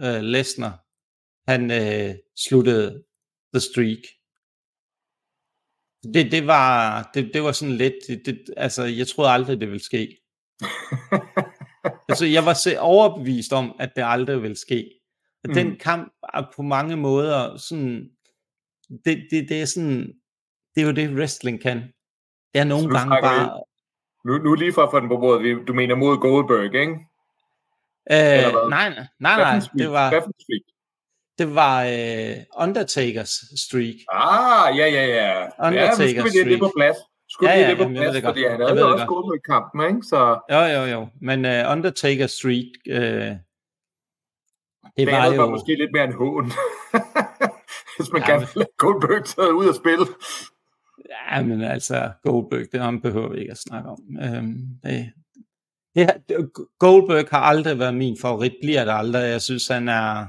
øh, Lesnar, han øh, sluttede The Streak. Det, det, var, det, det var sådan lidt, det, det, altså jeg troede aldrig, det ville ske. altså jeg var overbevist om, at det aldrig ville ske. Mm. Den kamp er på mange måder sådan, det, det, det er sådan, det er jo det wrestling kan. Det er nogle gange bare... Nu, nu lige for at få den på bordet, du mener mod Goldberg, ikke? Øh, nej, nej, nej, det var... Det var uh, Undertakers streak. Ah, ja, ja, ja. Undertakers ja, nu skal vi det på plads. Skulle ja, ja, det på plads, det fordi han havde også gået med kampen, ikke? Så... Jo, jo, jo. Men uh, Undertaker Street, uh, det, det var jo... var måske lidt mere en hån. <laughs> Hvis man ja, lade Goldberg taget ud af spil. Ja, men altså, Goldberg, det om behøver vi ikke at snakke om. Øhm, det, det, Goldberg har aldrig været min favorit, bliver det aldrig. Jeg synes, han er...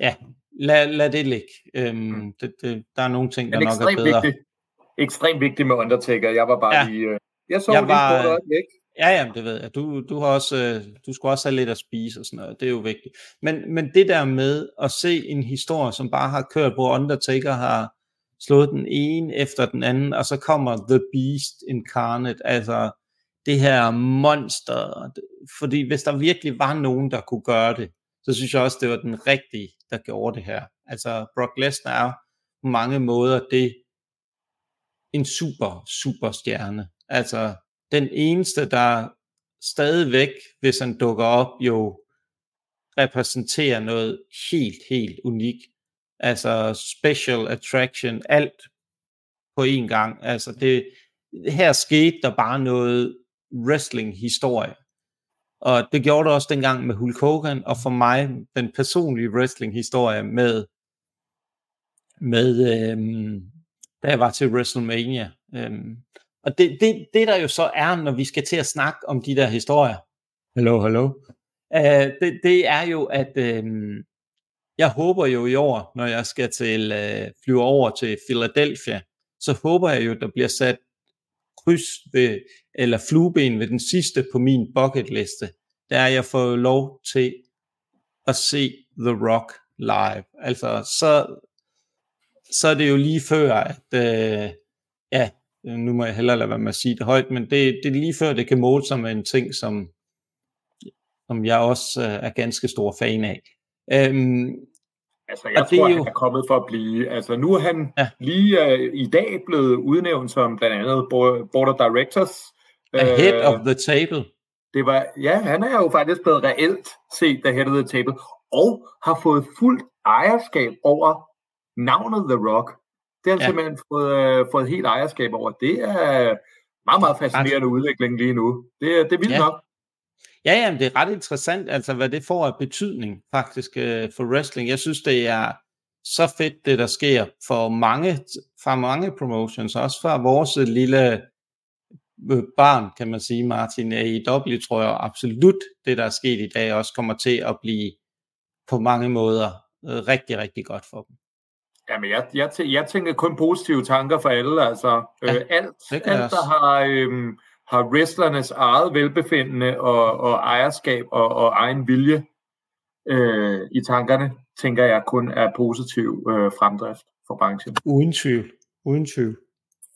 Ja, lad, lad det ligge. Øhm, mm. det, det, der er nogle ting, der nok er bedre. Vigtig. Ekstremt vigtigt med Undertaker. Jeg var bare ja. lige... Øh, jeg så jeg var, lige på det ikke? Ja, ja, det ved jeg. Du, du, har også, øh, du skulle også have lidt at spise og sådan noget. Det er jo vigtigt. Men, men det der med at se en historie, som bare har kørt, hvor Undertaker har slået den ene efter den anden, og så kommer The Beast Incarnate, altså det her monster. Fordi hvis der virkelig var nogen, der kunne gøre det, så synes jeg også, det var den rigtige, der gjorde det her. Altså Brock Lesnar er på mange måder det en super, super stjerne. Altså den eneste, der stadigvæk, hvis han dukker op, jo repræsenterer noget helt, helt unikt. Altså special attraction, alt på én gang. Altså det, her skete der bare noget wrestling-historie. Og det gjorde det også dengang med Hulk Hogan, og for mig den personlige wrestling-historie med, med øhm, da jeg var til WrestleMania. Øhm, og det, det, det der jo så er, når vi skal til at snakke om de der historier, hallo, hallo, uh, det, det er jo, at uh, jeg håber jo i år, når jeg skal til uh, flyve over til Philadelphia, så håber jeg jo, der bliver sat kryds ved, eller flueben ved den sidste på min bucket liste, der er jeg får lov til at se The Rock live. Altså, så, så er det jo lige før, at øh, ja, nu må jeg hellere lade være med at sige det højt, men det, det er lige før, det kan måle sig med en ting, som, som jeg også øh, er ganske stor fan af. Øhm, altså, jeg tror, jo... han er kommet for at blive. Altså, nu er han ja. lige uh, i dag blevet udnævnt som blandt andet Board of Directors. Ahead uh, of the table. Det var, ja, han er jo faktisk blevet reelt set the head of the table, og har fået fuldt ejerskab over navnet The Rock. Det har han ja. simpelthen fået, øh, fået helt ejerskab over. Det er meget, meget fascinerende udvikling lige nu. Det, det er vildt ja. nok. Ja, ja, det er ret interessant, altså hvad det får af betydning faktisk øh, for wrestling. Jeg synes, det er så fedt, det der sker for mange, for mange promotions, også for vores lille øh, barn, kan man sige, Martin, AEW, tror jeg absolut, det der er sket i dag, også kommer til at blive på mange måder øh, rigtig, rigtig godt for dem. Jamen, jeg, jeg, jeg tænker kun positive tanker for alle. Altså, ja, øh, alt, alt der har, øh, har wrestlernes eget velbefindende og, og ejerskab og, og egen vilje øh, i tankerne, tænker jeg kun er positiv øh, fremdrift for branchen. Uden tvivl. Uden tvivl.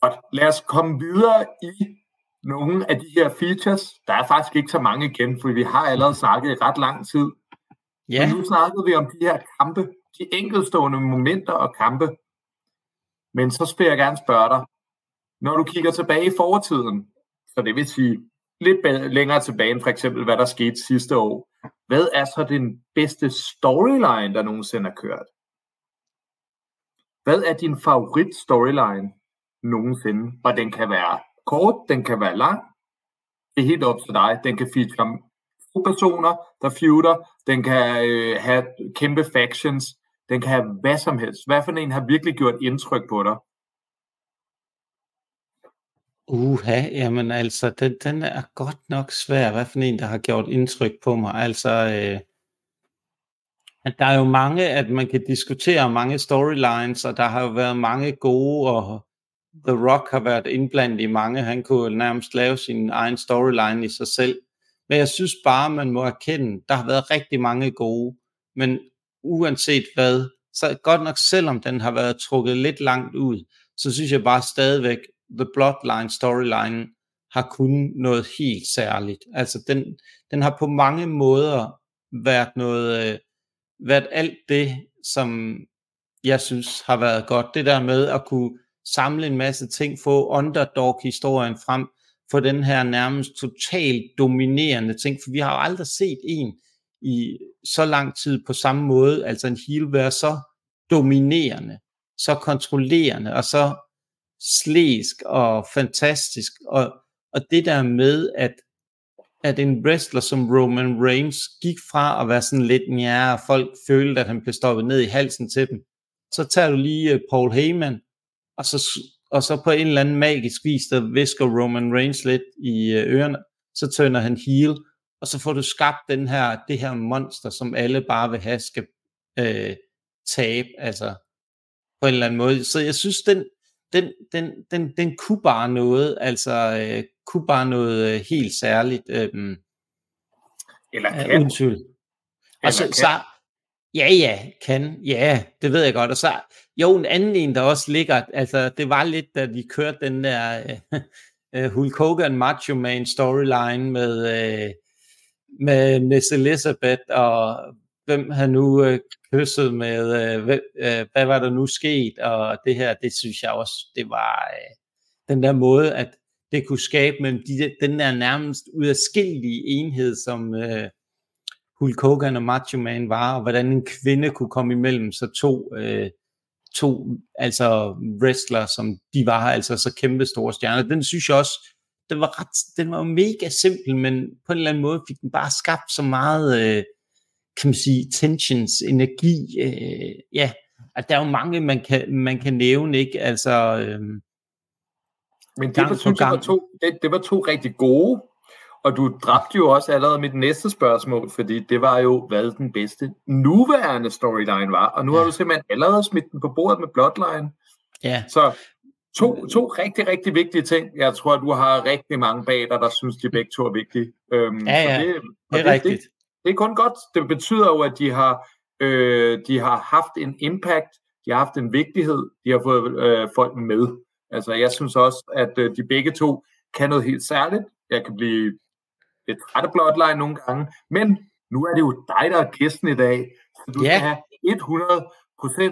Godt. Lad os komme videre i nogle af de her features. Der er faktisk ikke så mange igen, for vi har allerede snakket i ret lang tid. Ja. Men nu snakkede vi om de her kampe, de enkeltstående momenter og kampe. Men så skal jeg gerne spørge dig, når du kigger tilbage i fortiden, så det vil sige lidt længere tilbage end for eksempel, hvad der skete sidste år, hvad er så den bedste storyline, der nogensinde er kørt? Hvad er din favorit storyline nogensinde? Og den kan være kort, den kan være lang. Det er helt op til dig. Den kan feature to personer, der feuder. Den kan øh, have kæmpe factions. Den kan have hvad som helst. Hvad for en har virkelig gjort indtryk på dig? Uha, jamen altså, den, den er godt nok svær. Hvad for en, der har gjort indtryk på mig? Altså, øh, at der er jo mange, at man kan diskutere mange storylines, og der har jo været mange gode, og The Rock har været indblandet i mange. Han kunne nærmest lave sin egen storyline i sig selv. Men jeg synes bare, man må erkende, der har været rigtig mange gode. Men uanset hvad, så godt nok selvom den har været trukket lidt langt ud, så synes jeg bare stadigvæk, The Bloodline storyline har kun noget helt særligt. Altså den, den har på mange måder været noget, øh, været alt det, som jeg synes har været godt. Det der med at kunne samle en masse ting, få underdog-historien frem, få den her nærmest totalt dominerende ting, for vi har jo aldrig set en i så lang tid på samme måde, altså en heel være så dominerende, så kontrollerende og så slæsk og fantastisk. Og, og det der med, at, at en wrestler som Roman Reigns gik fra at være sådan lidt nær, og folk følte, at han blev stoppet ned i halsen til dem. Så tager du lige øh, Paul Heyman, og så, og så på en eller anden magisk vis, der visker Roman Reigns lidt i øh, ørerne, så tønder han heel, og så får du skabt den her, det her monster, som alle bare vil have skal øh, tabe, altså på en eller anden måde. Så jeg synes, den, den, den, den, den kunne bare noget, altså øh, kunne bare noget øh, helt særligt. Øh, Eller kan. Uden tvivl. Og så, så, ja, ja, kan, ja, det ved jeg godt. Og så, jo, en anden en, der også ligger, altså det var lidt, da vi kørte den der <laughs> øh, Hulk Hogan Macho Man storyline med, øh, med Miss Elizabeth, og hvem har nu øh, kysset med, øh, hvad, øh, hvad var der nu sket, og det her, det synes jeg også, det var øh, den der måde, at det kunne skabe mellem de, den der nærmest udadskillige enhed, som øh, Hulk Hogan og Macho Man var, og hvordan en kvinde kunne komme imellem så to, øh, to altså wrestler, som de var, altså så kæmpe store stjerner. Den synes jeg også, den var, ret, den var mega simpel, men på en eller anden måde fik den bare skabt så meget, øh, kan man sige, tensions, energi. Øh, ja, at der er jo mange, man kan, man kan nævne, ikke? Altså, øh, men det, var, synes jeg, var to, det, det var to rigtig gode, og du dræbte jo også allerede mit næste spørgsmål, fordi det var jo, hvad den bedste nuværende storyline var, og nu ja. har du simpelthen allerede smidt den på bordet med Bloodline. Ja. Så to, to rigtig, rigtig vigtige ting. Jeg tror, du har rigtig mange bag dig, der synes, de begge to er vigtige. Øhm, ja, ja, det, det er det, rigtigt. Det, det er kun godt. Det betyder jo, at de har, øh, de har haft en impact, de har haft en vigtighed, de har fået øh, folk med. Altså, jeg synes også, at øh, de begge to kan noget helt særligt. Jeg kan blive lidt Bloodline nogle gange, men nu er det jo dig, der er gæsten i dag, så du ja. skal have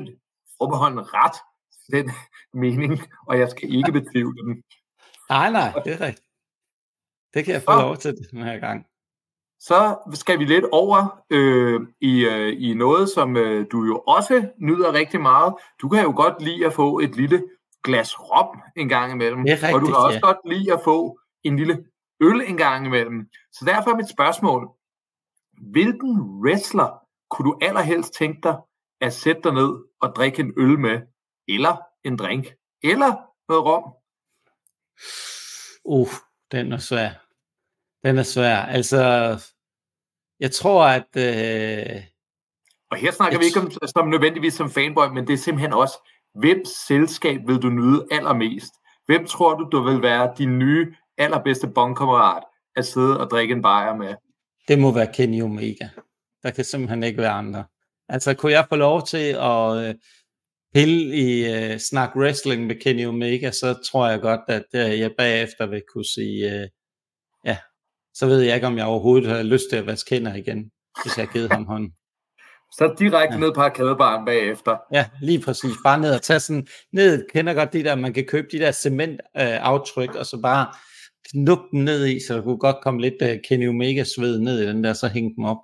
100% forbeholdende ret til den mening, og jeg skal ikke betvivle den. Nej, nej, det er rigtigt. Det kan jeg få lov til den her gang. Så skal vi lidt over øh, i, øh, i noget, som øh, du jo også nyder rigtig meget. Du kan jo godt lide at få et lille glas rom en gang imellem. Det er rigtigt, og du kan også ja. godt lide at få en lille øl en gang imellem. Så derfor er mit spørgsmål, hvilken wrestler kunne du allerhelst tænke dig at sætte dig ned og drikke en øl med, eller en drink, eller noget rom? Uh, den er svær. Den er svær. Altså, jeg tror, at... Øh, og her snakker vi ikke om som nødvendigvis som fanboy, men det er simpelthen også, hvem selskab vil du nyde allermest? Hvem tror du, du vil være din nye, allerbedste bondkammerat at sidde og drikke en bajer med? Det må være Kenny Omega. Der kan simpelthen ikke være andre. Altså, kunne jeg få lov til at øh, pille i uh, snak wrestling med Kenny Omega, så tror jeg godt, at uh, jeg bagefter vil kunne sige, ja, så ved jeg ikke, om jeg overhovedet har lyst til at vaske hænder igen, hvis jeg har givet ham hånden. Så direkte ja. ned på arkadebaren bagefter. Ja, lige præcis. Bare ned og tage sådan, ned, kender godt de der, man kan købe de der cementaftryk, øh, og så bare knuppe den ned i, så der kunne godt komme lidt uh, Kenny Omega sved ned i den der, så hænge dem op.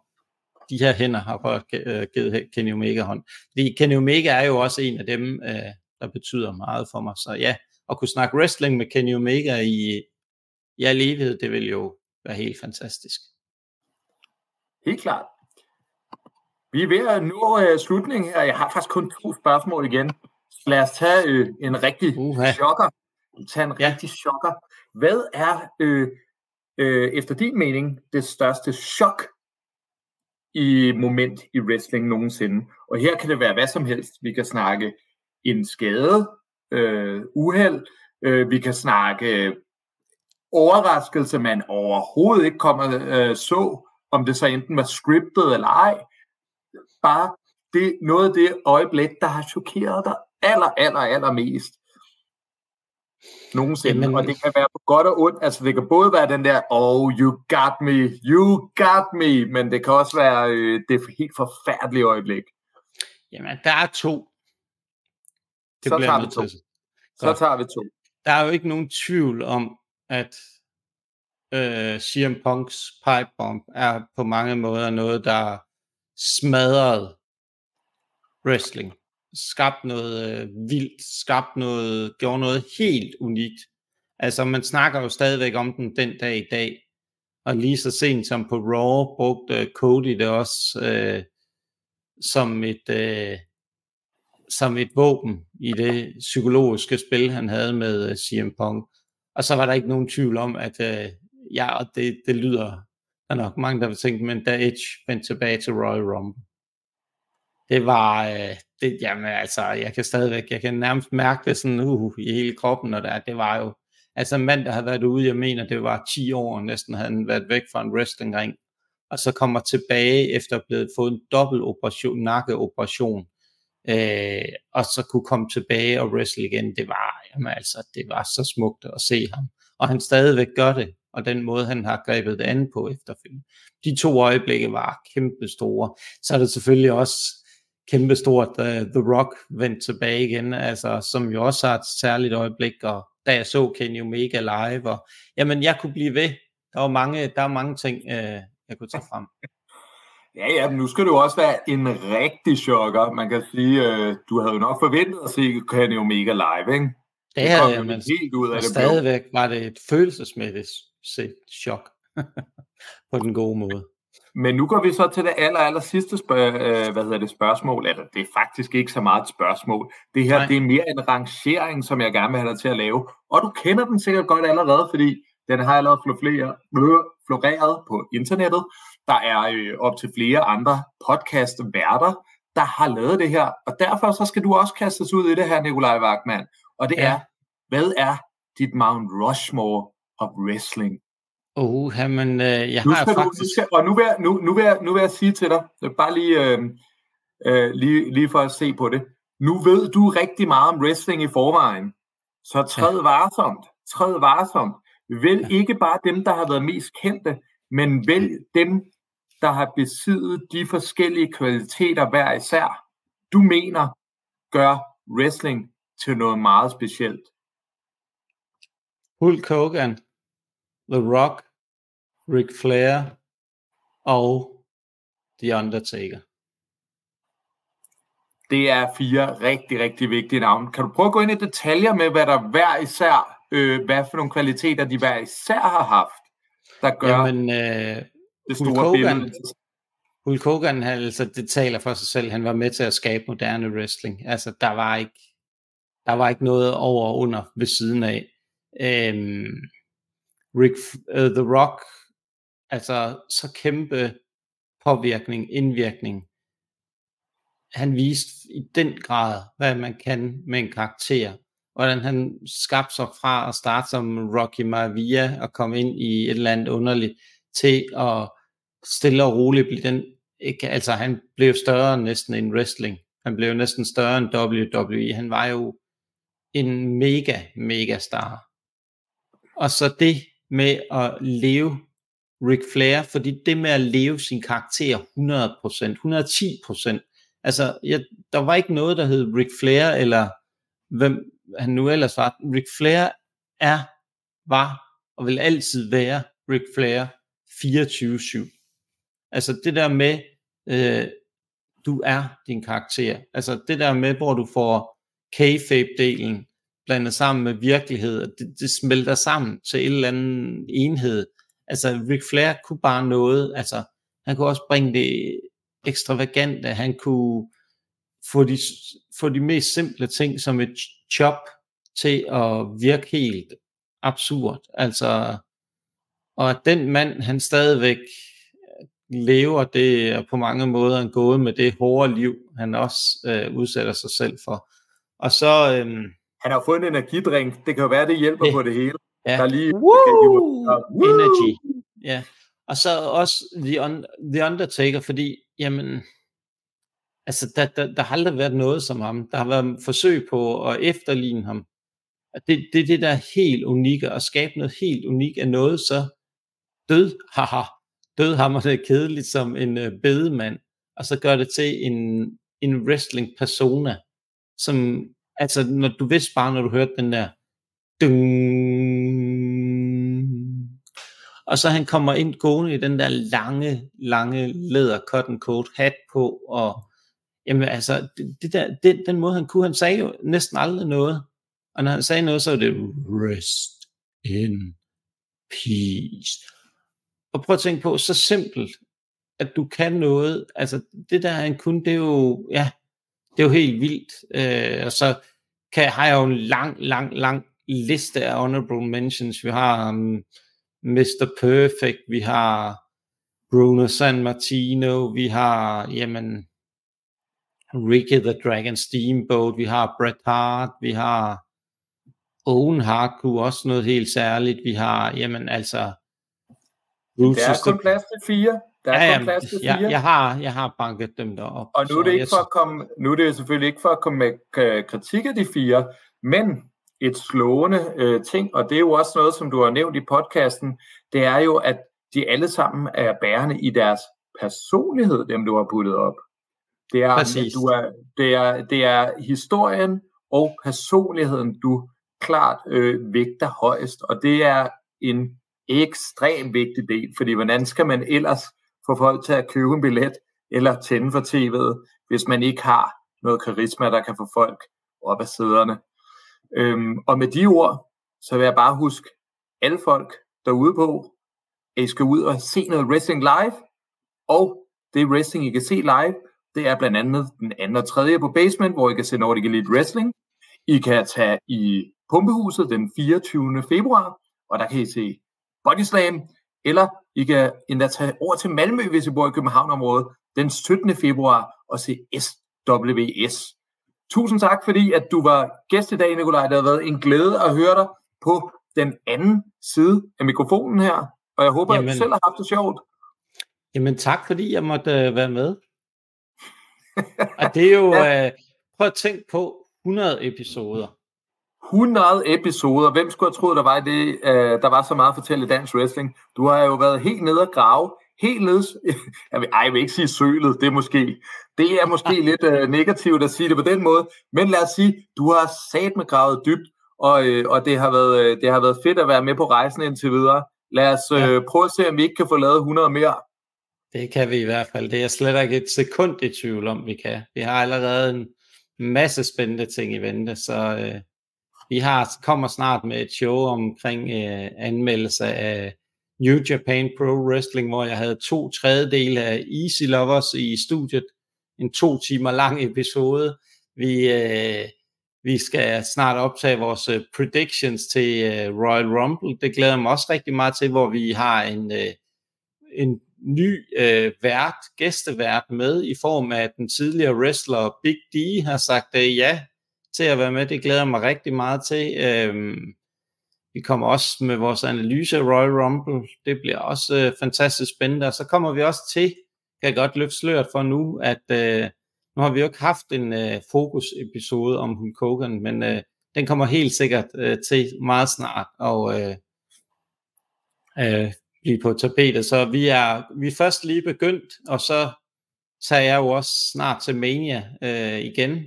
De her hænder har godt uh, givet Kenny Omega hånd. Fordi Kenny Omega er jo også en af dem, uh, der betyder meget for mig. Så ja, at kunne snakke wrestling med Kenny Omega i, i al evighed, det vil jo være helt fantastisk. Helt klart. Vi er ved at nå uh, slutningen her. Jeg har faktisk kun to spørgsmål igen. Lad os tage uh, en rigtig uh-huh. chokker. Tag en ja. rigtig chokker. Hvad er uh, uh, efter din mening det største chok i moment i wrestling nogensinde? Og her kan det være hvad som helst. Vi kan snakke en skade, uh, uheld, uh, vi kan snakke overraskelse, man overhovedet ikke kommer uh, så, om det så enten var scriptet eller ej bare det, noget af det øjeblik, der har chokeret dig aller, aller, aller mest nogensinde. Jamen, og det kan være på godt og ondt. Altså, det kan både være den der, oh, you got me, you got me, men det kan også være øh, det helt forfærdelige øjeblik. Jamen, der er to. Det så tager vi to. Til. Så tager vi to. Der er jo ikke nogen tvivl om, at øh, CM Punks pipe bomb er på mange måder noget, der smadrede wrestling. Skabt noget øh, vildt, skabt noget, gjorde noget helt unikt. Altså man snakker jo stadigvæk om den den dag i dag. Og lige så sent som på Raw brugte Cody det også øh, som et øh, som et våben i det psykologiske spil, han havde med øh, CM Punk. Og så var der ikke nogen tvivl om, at øh, ja, det, det lyder der er nok mange, der vil tænke, men da Edge vendte tilbage til Royal Rumble, det var, øh, det, jamen altså, jeg kan stadigvæk, jeg kan nærmest mærke det sådan uh, uh i hele kroppen, og der, det var jo, altså en mand, der havde været ude, jeg mener, det var 10 år, næsten havde han været væk fra en wrestlingring, og så kommer tilbage efter at have fået en dobbelt operation, nakkeoperation, øh, og så kunne komme tilbage og wrestle igen, det var, jamen altså, det var så smukt at se ham, og han stadigvæk gør det, og den måde, han har grebet det an på efterfølgende. De to øjeblikke var kæmpe store. Så er det selvfølgelig også kæmpe stort, da øh, The Rock vendte tilbage igen, altså, som jo også har et særligt øjeblik, og da jeg så Kenny Omega live, og jamen, jeg kunne blive ved. Der var mange, der var mange ting, øh, jeg kunne tage frem. <laughs> Ja, ja, men nu skal du også være en rigtig chokker. Man kan sige, øh, du havde jo nok forventet at se Kenny Omega live, ikke? Det, det havde jeg, men helt ud af det stadigvæk var det et følelsesmæssigt set chok <laughs> på den gode måde. Men nu går vi så til det aller, aller sidste spørg, øh, hvad hedder det, spørgsmål. Eller det er faktisk ikke så meget et spørgsmål. Det her Nej. det er mere en rangering, som jeg gerne vil have dig til at lave. Og du kender den sikkert godt allerede, fordi den har allerede floreret, floreret på internettet. Der er øh, op til flere andre podcast-værter, der har lavet det her. Og derfor så skal du også kastes ud i det her, Nikolaj Wagman. Og det ja. er, hvad er dit Mount Rushmore of wrestling. Oh, men øh, jeg nu har skal faktisk... Du, nu skal, og nu vil, jeg, nu, nu, vil jeg, nu vil jeg sige til dig, bare lige, øh, øh, lige, lige for at se på det. Nu ved du rigtig meget om wrestling i forvejen, så træd ja. varsomt. Træd varsomt. Vælg ja. ikke bare dem, der har været mest kendte, men vælg dem, der har besiddet de forskellige kvaliteter hver især. Du mener, gør wrestling til noget meget specielt. Hulk Hogan, The Rock, Ric Flair og The Undertaker. Det er fire rigtig, rigtig vigtige navne. Kan du prøve at gå ind i detaljer med, hvad der hver især, øh, hvad for nogle kvaliteter de hver især har haft, der gør Jamen, øh, det store Hulk Hogan, billede? Hulk Hogan, altså, det taler for sig selv. Han var med til at skabe moderne wrestling. Altså, der var ikke, der var ikke noget over og under ved siden af. Øhm, Rick, uh, øh, The Rock, altså så kæmpe påvirkning, indvirkning. Han viste i den grad, hvad man kan med en karakter. Hvordan han skabte sig fra at starte som Rocky Maivia og komme ind i et eller andet underligt, til at stille og roligt blive den, ikke, altså han blev større næsten end wrestling. Han blev næsten større end WWE. Han var jo en mega, mega star. Og så det med at leve Ric Flair, fordi det med at leve sin karakter 100%, 110%, altså jeg, der var ikke noget, der hed Ric Flair, eller hvem han nu ellers var. Ric Flair er, var og vil altid være Ric Flair 24-7. Altså det der med, øh, du er din karakter. Altså det der med, hvor du får kayfabe-delen blandet sammen med virkelighed, det, det smelter sammen til en eller anden enhed. Altså Ric Flair kunne bare noget, altså han kunne også bringe det ekstravagante, han kunne få de, få de mest simple ting som et chop til at virke helt absurd. Altså, og at den mand, han stadigvæk lever det er på mange måder en gåde med det hårde liv, han også øh, udsætter sig selv for. Og så... Øh, han har fået en energidrink. Det kan jo være, det hjælper det, på det hele. Ja. Der lige, Woo! Energy. Ja. Og så også The, Un- The Undertaker, fordi, jamen, altså, der, der, der har aldrig været noget som ham. Der har været forsøg på at efterligne ham. Det, det er det, der er helt unikke, at skabe noget helt unikt af noget så død, haha, dødhammerne kedeligt som en øh, bedemand, og så gør det til en, en wrestling persona, som, altså, når du vidste bare, når du hørte den der, dung, og så han kommer ind gående i den der lange, lange læder cotton coat hat på, og jamen altså, det, det der, det, den måde han kunne, han sagde jo næsten aldrig noget, og når han sagde noget, så var det rest in peace. Og prøv at tænke på, så simpelt, at du kan noget, altså det der han kunne, det er jo, ja, det er jo helt vildt, øh, og så kan, har jeg jo en lang, lang, lang liste af honorable mentions, vi har um, Mr. Perfect, vi har Bruno San Martino, vi har, jamen, Ricky the Dragon Steamboat, vi har Bret Hart, vi har Owen Hart kunne også noget helt særligt, vi har, jamen altså, Bruce der er kun plads til fire. Der er ja, kun plads til fire. Jeg, jeg, har, jeg har banket dem derop. Og nu er, det ikke for at komme, nu er det selvfølgelig ikke for at komme med kritik af de fire, men et slående øh, ting, og det er jo også noget, som du har nævnt i podcasten, det er jo, at de alle sammen er bærende i deres personlighed, dem du har puttet op. Det er, Præcis. du er, det, er, det er historien og personligheden, du klart øh, vægter højst, og det er en ekstremt vigtig del, fordi hvordan skal man ellers få folk til at købe en billet eller tænde for tv'et, hvis man ikke har noget karisma, der kan få folk op af sæderne. Øhm, og med de ord, så vil jeg bare huske alle folk derude på, at I skal ud og se noget wrestling live, og det wrestling, I kan se live, det er blandt andet den anden og tredje på Basement, hvor I kan se Nordic Elite Wrestling. I kan tage i Pumpehuset den 24. februar, og der kan I se Body Slam, eller i kan endda tage over til Malmø, hvis I bor i København-området, den 17. februar og se SWS. Tusind tak, fordi at du var gæst i dag, Nikolaj. Det har været en glæde at høre dig på den anden side af mikrofonen her, og jeg håber, jamen, at du selv har haft det sjovt. Jamen tak, fordi jeg måtte uh, være med. <laughs> og det er jo, ja. uh, prøv at tænke på 100 episoder. 100 episoder. Hvem skulle have troet, der var, det, uh, der var så meget at fortælle i dansk wrestling? Du har jo været helt nede og grave. Helt nede... <laughs> Jeg vil, ej, jeg vil ikke sige sølet. Det er måske, det er måske <laughs> lidt uh, negativt at sige det på den måde. Men lad os sige, du har sat med gravet dybt, og, uh, og det, har været, uh, det har været fedt at være med på rejsen indtil videre. Lad os uh, ja. prøve at se, om vi ikke kan få lavet 100 mere. Det kan vi i hvert fald. Det er slet ikke et sekund i tvivl om, vi kan. Vi har allerede en masse spændende ting i vente, så uh, vi har kommer snart med et show omkring øh, anmeldelse af New Japan Pro Wrestling, hvor jeg havde to tredjedele af Easy Lovers i studiet. En to timer lang episode. Vi, øh, vi skal snart optage vores øh, predictions til øh, Royal Rumble. Det glæder mig også rigtig meget til, hvor vi har en, øh, en ny øh, vært, gæstevært med i form af den tidligere wrestler Big D har sagt uh, ja til at være med. Det glæder mig rigtig meget til. Øh, vi kommer også med vores analyse af Royal Rumble. Det bliver også øh, fantastisk spændende. Og så kommer vi også til, kan jeg godt løfte sløret for nu, at øh, nu har vi jo ikke haft en øh, fokusepisode om Hulk Hogan, men øh, den kommer helt sikkert øh, til meget snart og øh, øh, blive på tapetet. Så vi er, vi er først lige begyndt, og så tager jeg jo også snart til Mania øh, igen.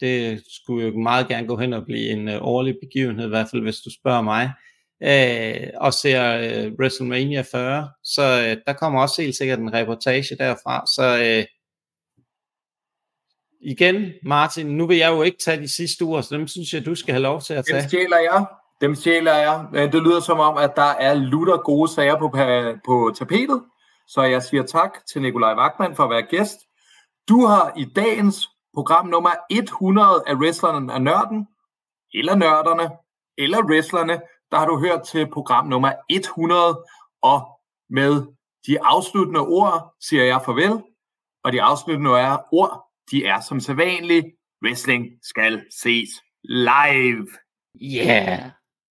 Det skulle jo meget gerne gå hen og blive en uh, årlig begivenhed, i hvert fald hvis du spørger mig. Uh, og ser uh, WrestleMania 40, så uh, der kommer også helt sikkert en reportage derfra. Så uh, igen, Martin, nu vil jeg jo ikke tage de sidste uger, så dem synes jeg, du skal have lov til at tage. Dem stjæler jeg. Dem stjæler jeg. Det lyder som om, at der er lutter gode sager på, på tapetet. Så jeg siger tak til Nikolaj Wagman for at være gæst. Du har i dagens program nummer 100 af Wrestlerne og Nørden, eller Nørderne, eller Wrestlerne, der har du hørt til program nummer 100, og med de afsluttende ord siger jeg farvel, og de afsluttende ord de er som sædvanligt. Wrestling skal ses live. Yeah!